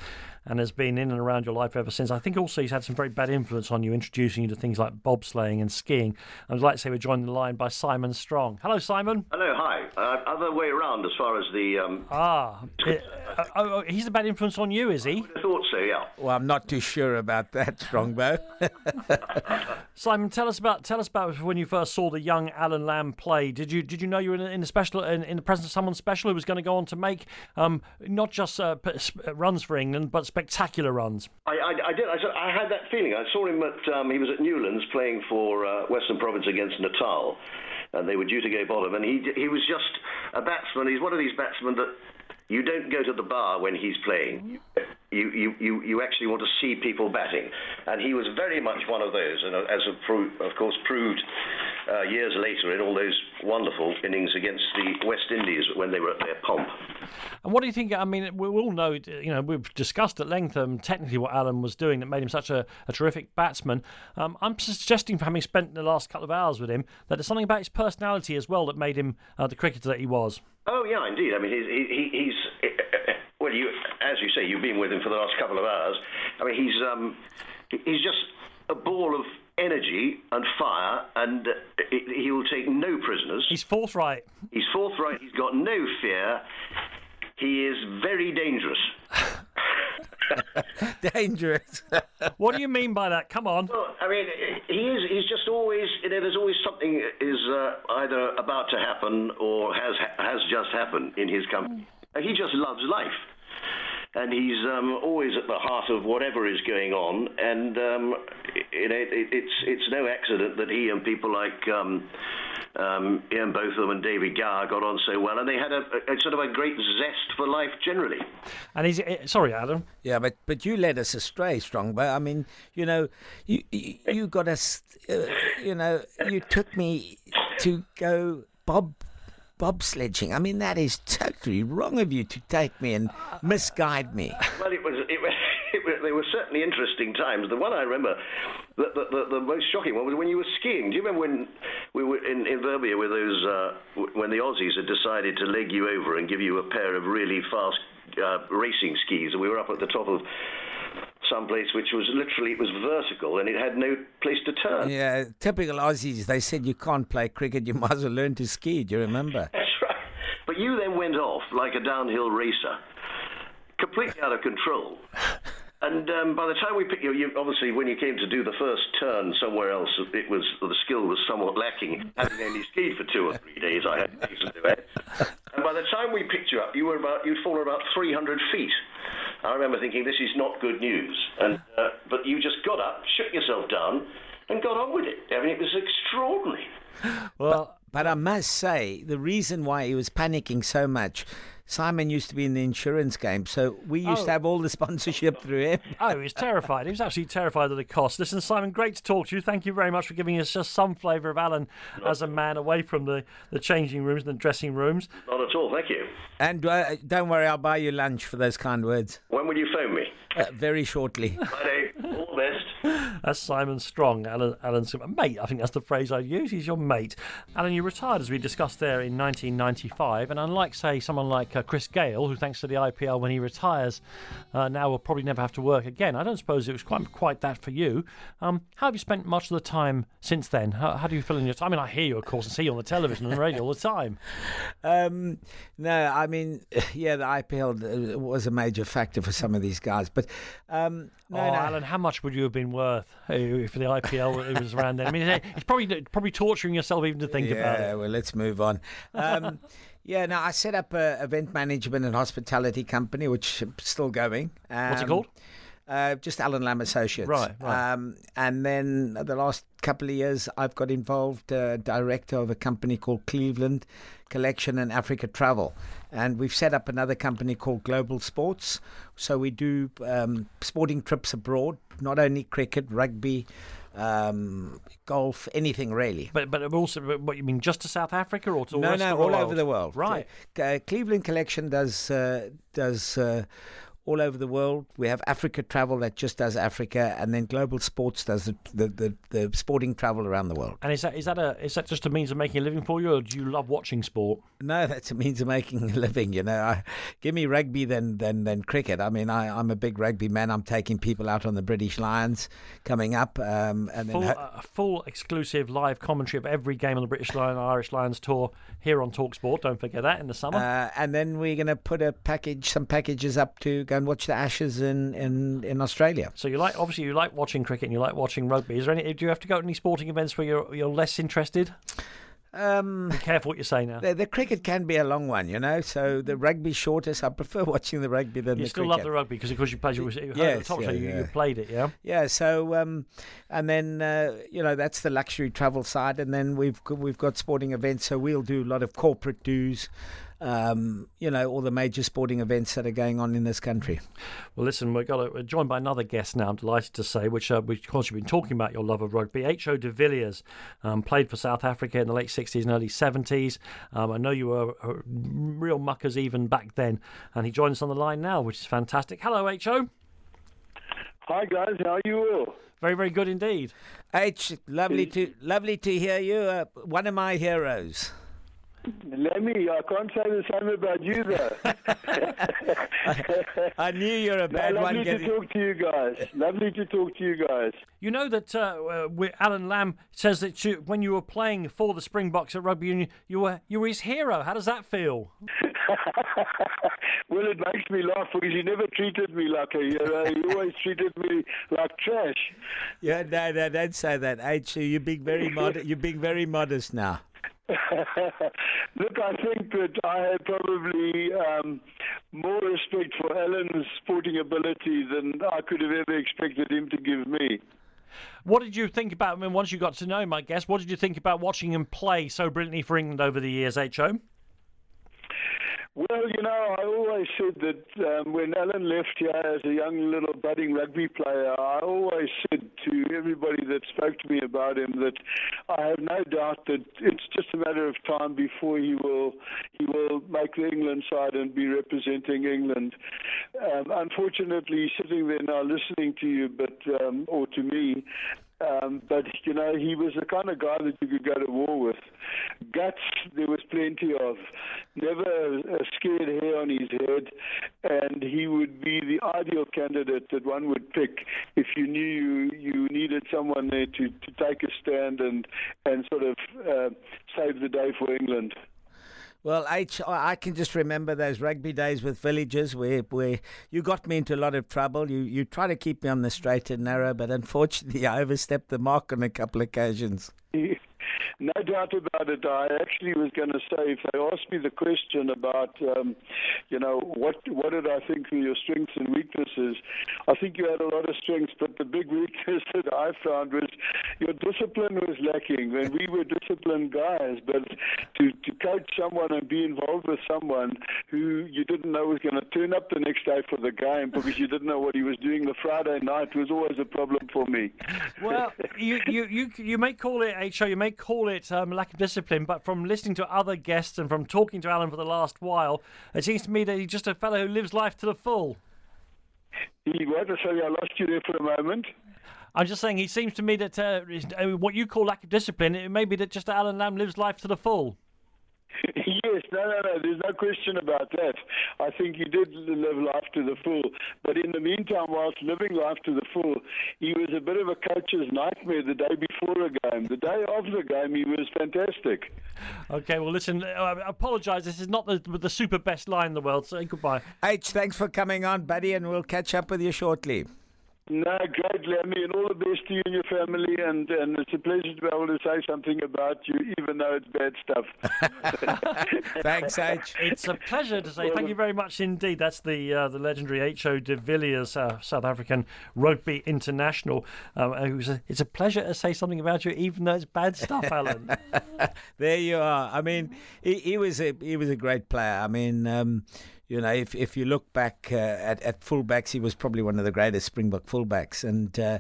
S1: and has been in and around your life ever since. I think also he's had some very bad influence on you, introducing you to things like bobsleighing and skiing. I'd like to say we're joined on the line by Simon Strong. Hello, Simon.
S4: Hello, hi. Uh, other way around as far as the. Um,
S1: Ah, eh, uh, oh, oh, he's a bad influence on you, is he?
S4: I thought so, yeah.
S2: Well, I'm not too sure about that, Strongbow.
S1: Simon, tell us about tell us about when you first saw the young Alan Lamb play. Did you did you know you were in, in the special in, in the presence of someone special who was going to go on to make um, not just uh, p- runs for England but spectacular runs?
S4: I, I, I did. I, I had that feeling. I saw him at. Um, he was at Newlands playing for uh, Western Province against Natal, and they were due to go bottom. And he he was just a batsman. He's one of these batsmen that you don't go to the bar when he's playing. You, you, you, you actually want to see people batting, and he was very much one of those, and uh, as of, pro- of course proved uh, years later in all those wonderful innings against the West Indies when they were at their pomp.
S1: And what do you think? I mean, we all know, you know, we've discussed at length um, technically what Alan was doing that made him such a, a terrific batsman. Um, I'm suggesting, from having spent the last couple of hours with him, that there's something about his personality as well that made him uh, the cricketer that he was.
S4: Oh yeah, indeed. I mean, he's he- he's well. You, as you say, you've been with him for the last couple of hours. I mean, he's um, he's just a ball of energy and fire, and uh, he he will take no prisoners.
S1: He's forthright.
S4: He's forthright. He's got no fear. He is very dangerous.
S2: Dangerous.
S1: What do you mean by that? Come on.
S4: Well, I mean, he is. He's just always. You know, there's always something is uh, either about to happen or has has just happened in his company. And He just loves life, and he's um, always at the heart of whatever is going on. And um, you know, it, it's it's no accident that he and people like. Um, um, Ian Botham and David Gower got on so well, and they had a, a, a sort of a great zest for life generally.
S1: And he's eh, sorry, Adam.
S2: Yeah, but but you led us astray, Strongbow. I mean, you know, you you, you got us. Uh, you know, you took me to go bob bobsledging. I mean, that is totally wrong of you to take me and misguide me.
S4: Well, it was, it was, they were certainly interesting times. The one I remember, the, the, the, the most shocking one was when you were skiing. Do you remember when we were in, in Verbier with those, uh, when the Aussies had decided to leg you over and give you a pair of really fast uh, racing skis, and we were up at the top of someplace which was literally it was vertical and it had no place to turn.
S2: Yeah, typical Aussies. They said you can't play cricket. You might as well learn to ski. Do you remember?
S4: That's right. But you then went off like a downhill racer, completely out of control. And um, by the time we picked you, you, obviously when you came to do the first turn somewhere else, it was the skill was somewhat lacking. Having only skied for two or three days, I had to do it. And by the time we picked you up, you were about you'd fallen about 300 feet. I remember thinking this is not good news. And uh, but you just got up, shook yourself down, and got on with it. I mean, it was extraordinary.
S1: Well,
S2: But I must say, the reason why he was panicking so much, Simon used to be in the insurance game, so we used
S1: Oh.
S2: to have all the sponsorship through him.
S1: Oh, he was terrified. He was absolutely terrified of the cost. Listen, Simon, great to talk to you. Thank you very much for giving us just some flavour of Alan as a man away from the, the changing rooms and the dressing rooms.
S4: Not at all. Thank you.
S2: And uh, don't worry, I'll buy you lunch for those kind words
S4: When will you phone me?
S2: uh, very shortly.
S4: Friday. All the best.
S1: That's Simon Strong, Alan, Alan's mate. I think that's the phrase I'd use. He's your mate. Alan, you retired, as we discussed there, in 1995. And unlike, say, someone like uh, Chris Gayle, who, thanks to the IPL, when he retires, uh, now will probably never have to work again. I don't suppose it was quite quite that for you. Um, how have you spent much of the time since then? How, how do you feel in your time? I mean, I hear you, of course, and see you on the television and the radio all the time.
S2: Um, no, I mean, yeah, the IPL uh, was a major factor for some of these guys, but um, no,
S1: oh,
S2: no.
S1: Alan, how much would you have been worth uh, if the IPL it was around then? I mean, it's probably probably torturing yourself even to think
S2: yeah,
S1: about it.
S2: Yeah, well, let's move on. Um, yeah, no, I set up a event management and hospitality company, which is still going. Um,
S1: What's it called?
S2: Uh, just Alan Lamb Associates.
S1: Right, right.
S2: Um, and then the last couple of years, I've got involved, uh, director of a company called Cleveland Collection and Africa Travel. And we've set up another company called Global Sports. So we do um, sporting trips abroad, not only cricket, rugby, um, golf, anything really.
S1: But but also, but what you mean, just to South Africa or to all
S2: no,
S1: rest
S2: no, all
S1: world?
S2: over the world.
S1: Right.
S2: Uh, Cleveland Collection does uh, does uh, all over the world. We have Africa Travel that just does Africa, and then Global Sports does the the, the, the sporting travel around the world.
S1: And is that is that a is that just a means of making a living for you, or do you love watching sport?
S2: No, that's a means of making a living. You know, I, give me rugby than than than cricket. I mean, I, I'm a big rugby man. I'm taking people out on the British Lions coming up, um, and then
S1: Full,
S2: ho-
S1: a full exclusive live commentary of every game on the British Lion Irish Lions tour here on Talksport. Don't forget that in the summer.
S2: Uh, and then we're going to put a package, some packages up to go and watch the Ashes in, in, in Australia.
S1: so you like obviously you like watching cricket and you like watching rugby. Is there any? Do you have to go to any sporting events where you're you're less interested?
S2: Um,
S1: Be careful what you say now.
S2: the, the cricket can be a long one, you know. So the rugby's shortest. I prefer watching the rugby than the
S1: You
S2: the
S1: still
S2: cricket.
S1: love the rugby because of course you played. You, you,
S2: Yes, yeah,
S1: you, you played it, yeah.
S2: Yeah. So um, and then uh, you know that's the luxury travel side, and then we've got, we've got sporting events. So we'll do a lot of corporate dues. Um, you know all the major sporting events that are going on in this country.
S1: Well, listen, we've got a, we're joined by another guest now. I'm delighted to say, which uh, which, of course you've been talking about your love of rugby. H.O. de Villiers um, played for South Africa in the late 60s and early 70s. Um, I know you were uh, real muckers even back then, and he joins us on the line now, which is fantastic. Hello, H.O.
S5: Hi guys, how are you all?
S1: Very, very good indeed.
S2: H, lovely to lovely to hear you. Uh, one of my heroes.
S5: Lemmy, I can't say the same about you though.
S2: I knew you're a
S5: no,
S2: bad one.
S5: lovely to talk to you guys. Lovely to talk to you guys.
S1: You know that uh, uh, Alan Lamb says that you, when you were playing for the Springboks at rugby union, you were you were his hero. How does that feel?
S5: well, it makes me laugh because you never treated me like a hero. You always treated me like trash.
S2: yeah, no, no, don't say that. H, you're being very modest. You're being very modest now.
S5: Look, I think that I had probably um, more respect for Alan's sporting ability than I could have ever expected him to give me.
S1: What did you think about him once you got to know him, I guess? What did you think about watching him play so brilliantly for England over the years, H.O.?
S5: Well, you know, I always said that um, when Alan left here as a young little budding rugby player, I always said to everybody that spoke to me about him that I have no doubt that it's just a matter of time before he will he will make the England side and be representing England. Um, unfortunately, sitting there now listening to you, but um, or to me. Um, but you know, he was the kind of guy that you could go to war with. Guts, there was plenty of. Never a scared hair on his head, and he would be the ideal candidate that one would pick if you knew you, you needed someone there to, to take a stand and and sort of uh, save the day for England.
S2: Well, H, I can just remember those rugby days with villagers where, where you got me into a lot of trouble. You you try to keep me on the straight and narrow, but unfortunately, I overstepped the mark on a couple of occasions.
S5: No doubt about it. I actually was going to say, if they asked me the question about, um, you know, what what did I think were your strengths and weaknesses, I think you had a lot of strengths, but the big weakness that I found was your discipline was lacking. And we were disciplined guys, but to to coach someone and be involved with someone who you didn't know was going to turn up the next day for the game because you didn't know what he was doing the Friday night was always a problem for me.
S1: Well, you you you, you may call it a show. You may call it um, lack of discipline, but from listening to other guests and from talking to Alan for the last while, it seems to me that he's just a fellow who lives life to the full.
S5: He was. Sorry, I lost you there for a moment.
S1: I'm just saying, he seems to me that uh, uh, what you call lack of discipline, it may be that just Alan Lamb lives life to the full.
S5: yes, no, no, no. There's no question about that. I think he did live life to the full. But in the meantime, whilst living life to the full, he was a bit of a coach's nightmare the day before a game. The day of the game, he was fantastic.
S1: Okay, well, listen, I apologise. This is not the, the super best line in the world. Say goodbye.
S2: H, thanks for coming on, buddy, and we'll catch up with you shortly.
S5: No, great, Lemmy, and all the best to you and your family. And, and it's a pleasure to be able to say something about you, even though it's bad stuff.
S2: Thanks, H.
S1: It's a pleasure to say thank you very much indeed. That's the uh, the legendary H.O. de Villiers, uh, South African rugby international. Um, a, it's a pleasure to say something about you, even though it's bad stuff, Alan.
S2: there you are. I mean, he, he, was a he was a great player. I mean. Um, you know, if if you look back uh, at at fullbacks, he was probably one of the greatest Springbok fullbacks, and uh,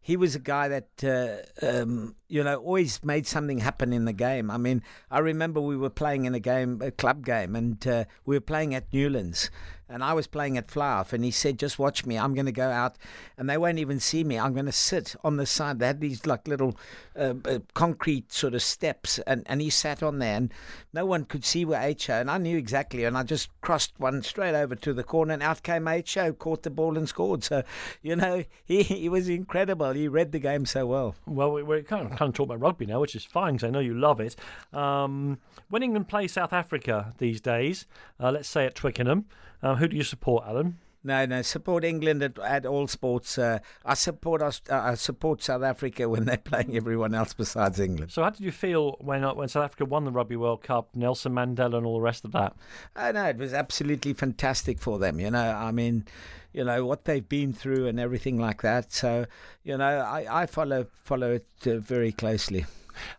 S2: he was a guy that uh, um, you know always made something happen in the game. I mean, I remember we were playing in a game, a club game, and uh, we were playing at Newlands, and I was playing at Flyhalf, and he said, "Just watch me. I'm going to go out, and they won't even see me. I'm going to sit on the side. They had these like little uh, uh, concrete sort of steps, and, and he sat on there, and no one could see where H.O. And I knew exactly, and I just crossed one straight over to the corner, and out came H.O. Caught the ball and scored. So, you know, he he was incredible. He read the game so well.
S1: Well, we're kind of kind of talking about rugby now, which is fine because I know you love it. Um, when England play South Africa these days, uh, let's say at Twickenham. Um, who do you support, Alan?
S2: No, no. Support England at, at all sports. Uh, I support us. Uh, I support South Africa when they're playing everyone else besides England.
S1: So, how did you feel when uh, when South Africa won the Rugby World Cup, Nelson Mandela, and all the rest of that?
S2: I know it was absolutely fantastic for them. You know, I mean, you know what they've been through and everything like that. So, you know, I, I follow follow it uh, very closely.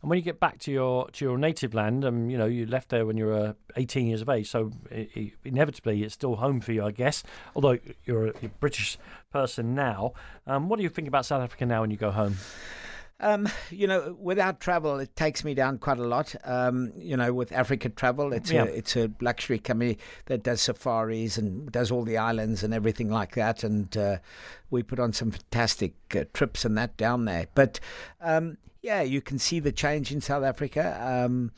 S1: And when you get back to your to your native land, um, you know you left there when you were uh, 18 years of age, so it, inevitably it's still home for you, I guess. Although you're a, you're a British person now, um, what do you think about South Africa now when you go home?
S2: Um, you know, without travel, it takes me down quite a lot. Um, you know, with Africa Travel, it's yeah. a it's a luxury company that does safaris and does all the islands and everything like that. And uh, we put on some fantastic uh, trips and that down there. But um, yeah, you can see the change in South Africa. Um,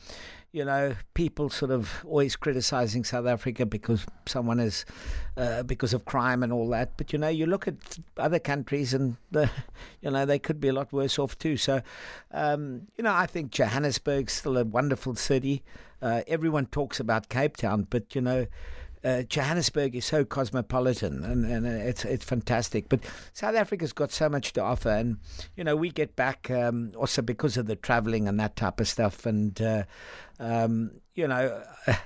S2: you know, people sort of always criticizing South Africa because someone is, uh, because of crime and all that. But, you know, you look at other countries and, the, you know, they could be a lot worse off too. So, um, you know, I think Johannesburg's still a wonderful city. Uh, everyone talks about Cape Town, but, you know, uh, Johannesburg is so cosmopolitan and, and it's it's fantastic. But South Africa's got so much to offer, and you know we get back um, also because of the travelling and that type of stuff, and uh, um, you know,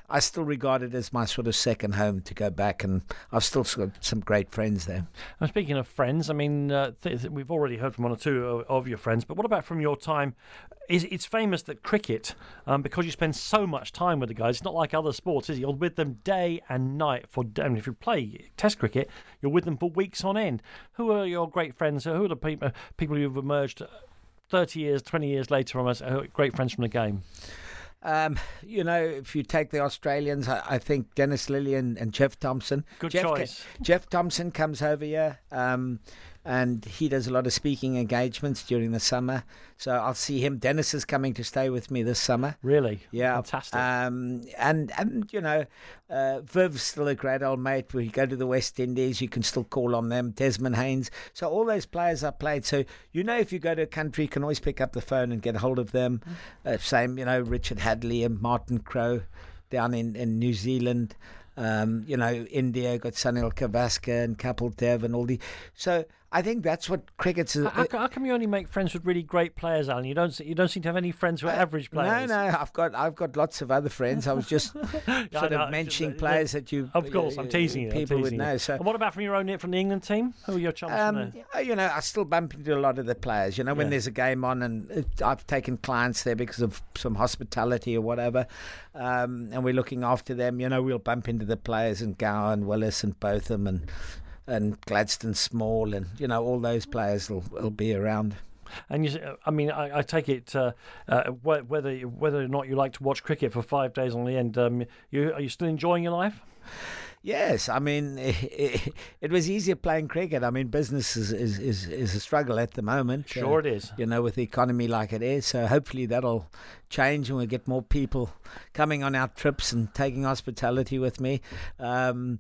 S2: I still regard it as my sort of second home to go back, and I've still got some great friends there.
S1: And speaking of friends, I mean, uh, th- we've already heard from one or two of, of, your friends, but what about from your time? Is it's famous that cricket, um, because you spend so much time with the guys, it's not like other sports, is it? You're with them day and night for. I mean, if you play Test cricket, you're with them for weeks on end. Who are your great friends? Who are the people people who've emerged? 30 years, 20 years later from us, great friends from the game?
S2: Um, you know, if you take the Australians, I, I think Dennis Lillee and, and, Jeff Thomson.
S1: Good
S2: Jeff,
S1: choice.
S2: Jeff Thomson comes over here. Um, and he does a lot of speaking engagements during the summer. So I'll see him. Dennis is coming to stay with me this summer.
S1: Really?
S2: Yeah,
S1: Fantastic.
S2: Um, and and you know, uh, Viv's still a great old mate. We go to the West Indies, you can still call on them. Desmond Haynes. So all those players I played. So you know, if you go to a country, you can always pick up the phone and get hold of them. Uh, same, you know, Richard Hadlee and Martin Crowe down in in New Zealand. Um, you know, India got Sunil Gavaskar and Kapil Dev and all the. So I think that's what cricket's.
S1: How, how, how come you only make friends with really great players, Alan? You don't. You don't seem to have any friends who are average players.
S2: No, no, I've got I've got lots of other friends. I was just
S1: Yeah,
S2: sort
S1: no,
S2: of mentioning
S1: uh,
S2: players that you.
S1: Of course, I'm teasing you. I'm
S2: People would
S1: teasing you.
S2: know. So
S1: And what about from your own from the England team? Who are your chums
S2: Um,
S1: there?
S2: uh, you know, I still bump into a lot of the players. You know, when
S1: Yeah.
S2: there's a game on, and it, I've taken clients there because of some hospitality or whatever, um, and we're looking after them. You know, we'll bump into the players and Gower and Willis and Botham and and Gladstone Small and you know all those players will, will be around.
S1: And you, s- I mean, I, I take it uh, uh, whether whether or not you like to watch cricket for five days on the end. Um, you are you still enjoying your life?
S2: Yes, I mean it, it, was easier playing cricket. I mean business is, is, is, is a struggle at the moment.
S1: Sure it is.
S2: You know, with the economy like it is. So hopefully that'll change and we'll get more people coming on our trips and taking hospitality with me. Um,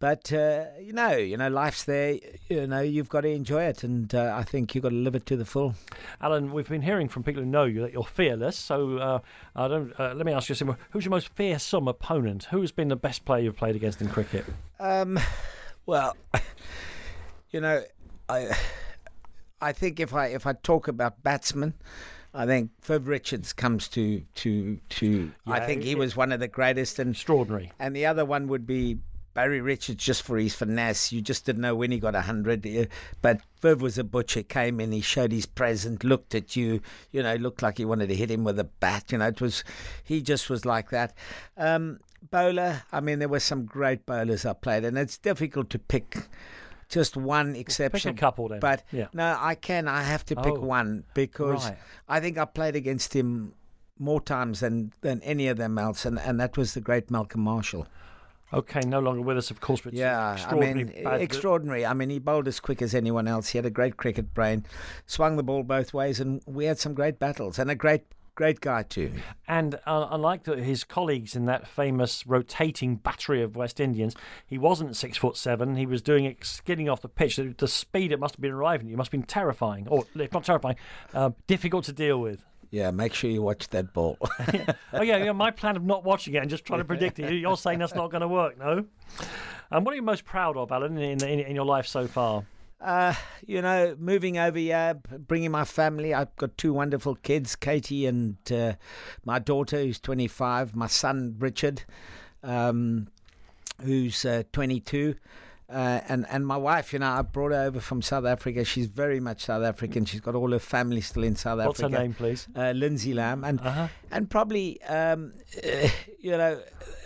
S2: but uh, you know, you know, life's there. You know, you've got to enjoy it, and uh, I think you've got to live it to the full.
S1: Alan, we've been hearing from people who know you that you're fearless. So uh, I don't. Uh, let me ask you something. Who's your most fearsome opponent? Who's been the best player you've played against in cricket?
S2: Um, well, you know, I I think if I if I talk about batsmen, I think Viv Richards comes to to to. I think he was one of the greatest, and
S1: Extraordinary.
S2: and the other one would be. Barry Richards just for his finesse. You just didn't know when he got a hundred. uh, But Viv was a butcher. Came in, he showed his present, looked at you. You know, looked like he wanted to hit him with a bat. You know, it was. He just was like that. Um, bowler. I mean, there were some great bowlers I played, and it's difficult to pick just one exception.
S1: couple then.
S2: But
S1: Yeah.
S2: no, I can. I have to pick
S1: Oh,
S2: one because
S1: right.
S2: I think I played against him more times than, than any of them else, and, and that was the great Malcolm Marshall.
S1: Okay, no longer with us, of course. But
S2: Yeah, I
S1: extraordinary
S2: mean, extraordinary. I mean, he bowled as quick as anyone else. He had a great cricket brain, swung the ball both ways, and we had some great battles. And a great, great guy too.
S1: And uh, unlike the, his colleagues in that famous rotating battery of West Indians, he wasn't six foot seven. He was doing it skidding off the pitch. The, the speed it must have been arriving, it must have been terrifying, or if not terrifying, uh, difficult to deal with.
S2: Yeah, make sure you watch that ball.
S1: Oh yeah, yeah. My plan of not watching it and just trying to predict it. You're saying that's not going to work, no? And what are you most proud of, Alan, in, in, in your life so far?
S2: Uh, you know, moving over here, bringing my family. I've got two wonderful kids, Katie and uh, my daughter, who's 25, my son, Richard, um, who's uh, 22. Uh, and and my wife, you know, I brought her over from South Africa. She's very much South African. She's got all her family still in South Africa.
S1: What's her name, please?
S2: Uh, Lindsay Lamb, and
S1: Uh-huh.
S2: and probably um, you know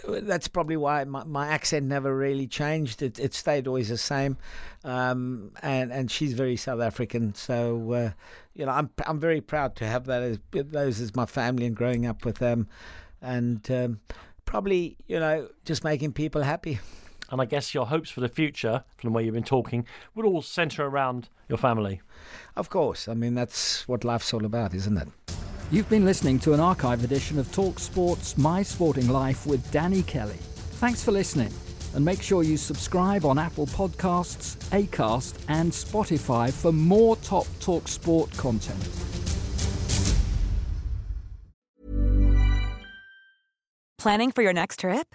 S2: that's probably why my, my accent never really changed. It, it stayed always the same, um, and and she's very South African. So uh, you know I'm I'm very proud to have that as those as my family and growing up with them, and um, probably you know just making people happy.
S1: And I guess your hopes for the future, from the way you've been talking, would all centre around your family.
S2: Of course, I mean that's what life's all about, isn't it?
S6: You've been listening to an archive edition of Talk Sports My Sporting Life with Danny Kelly. Thanks for listening, and make sure you subscribe on Apple Podcasts, Acast, and Spotify for more top Talk Sport content.
S7: Planning for your next trip?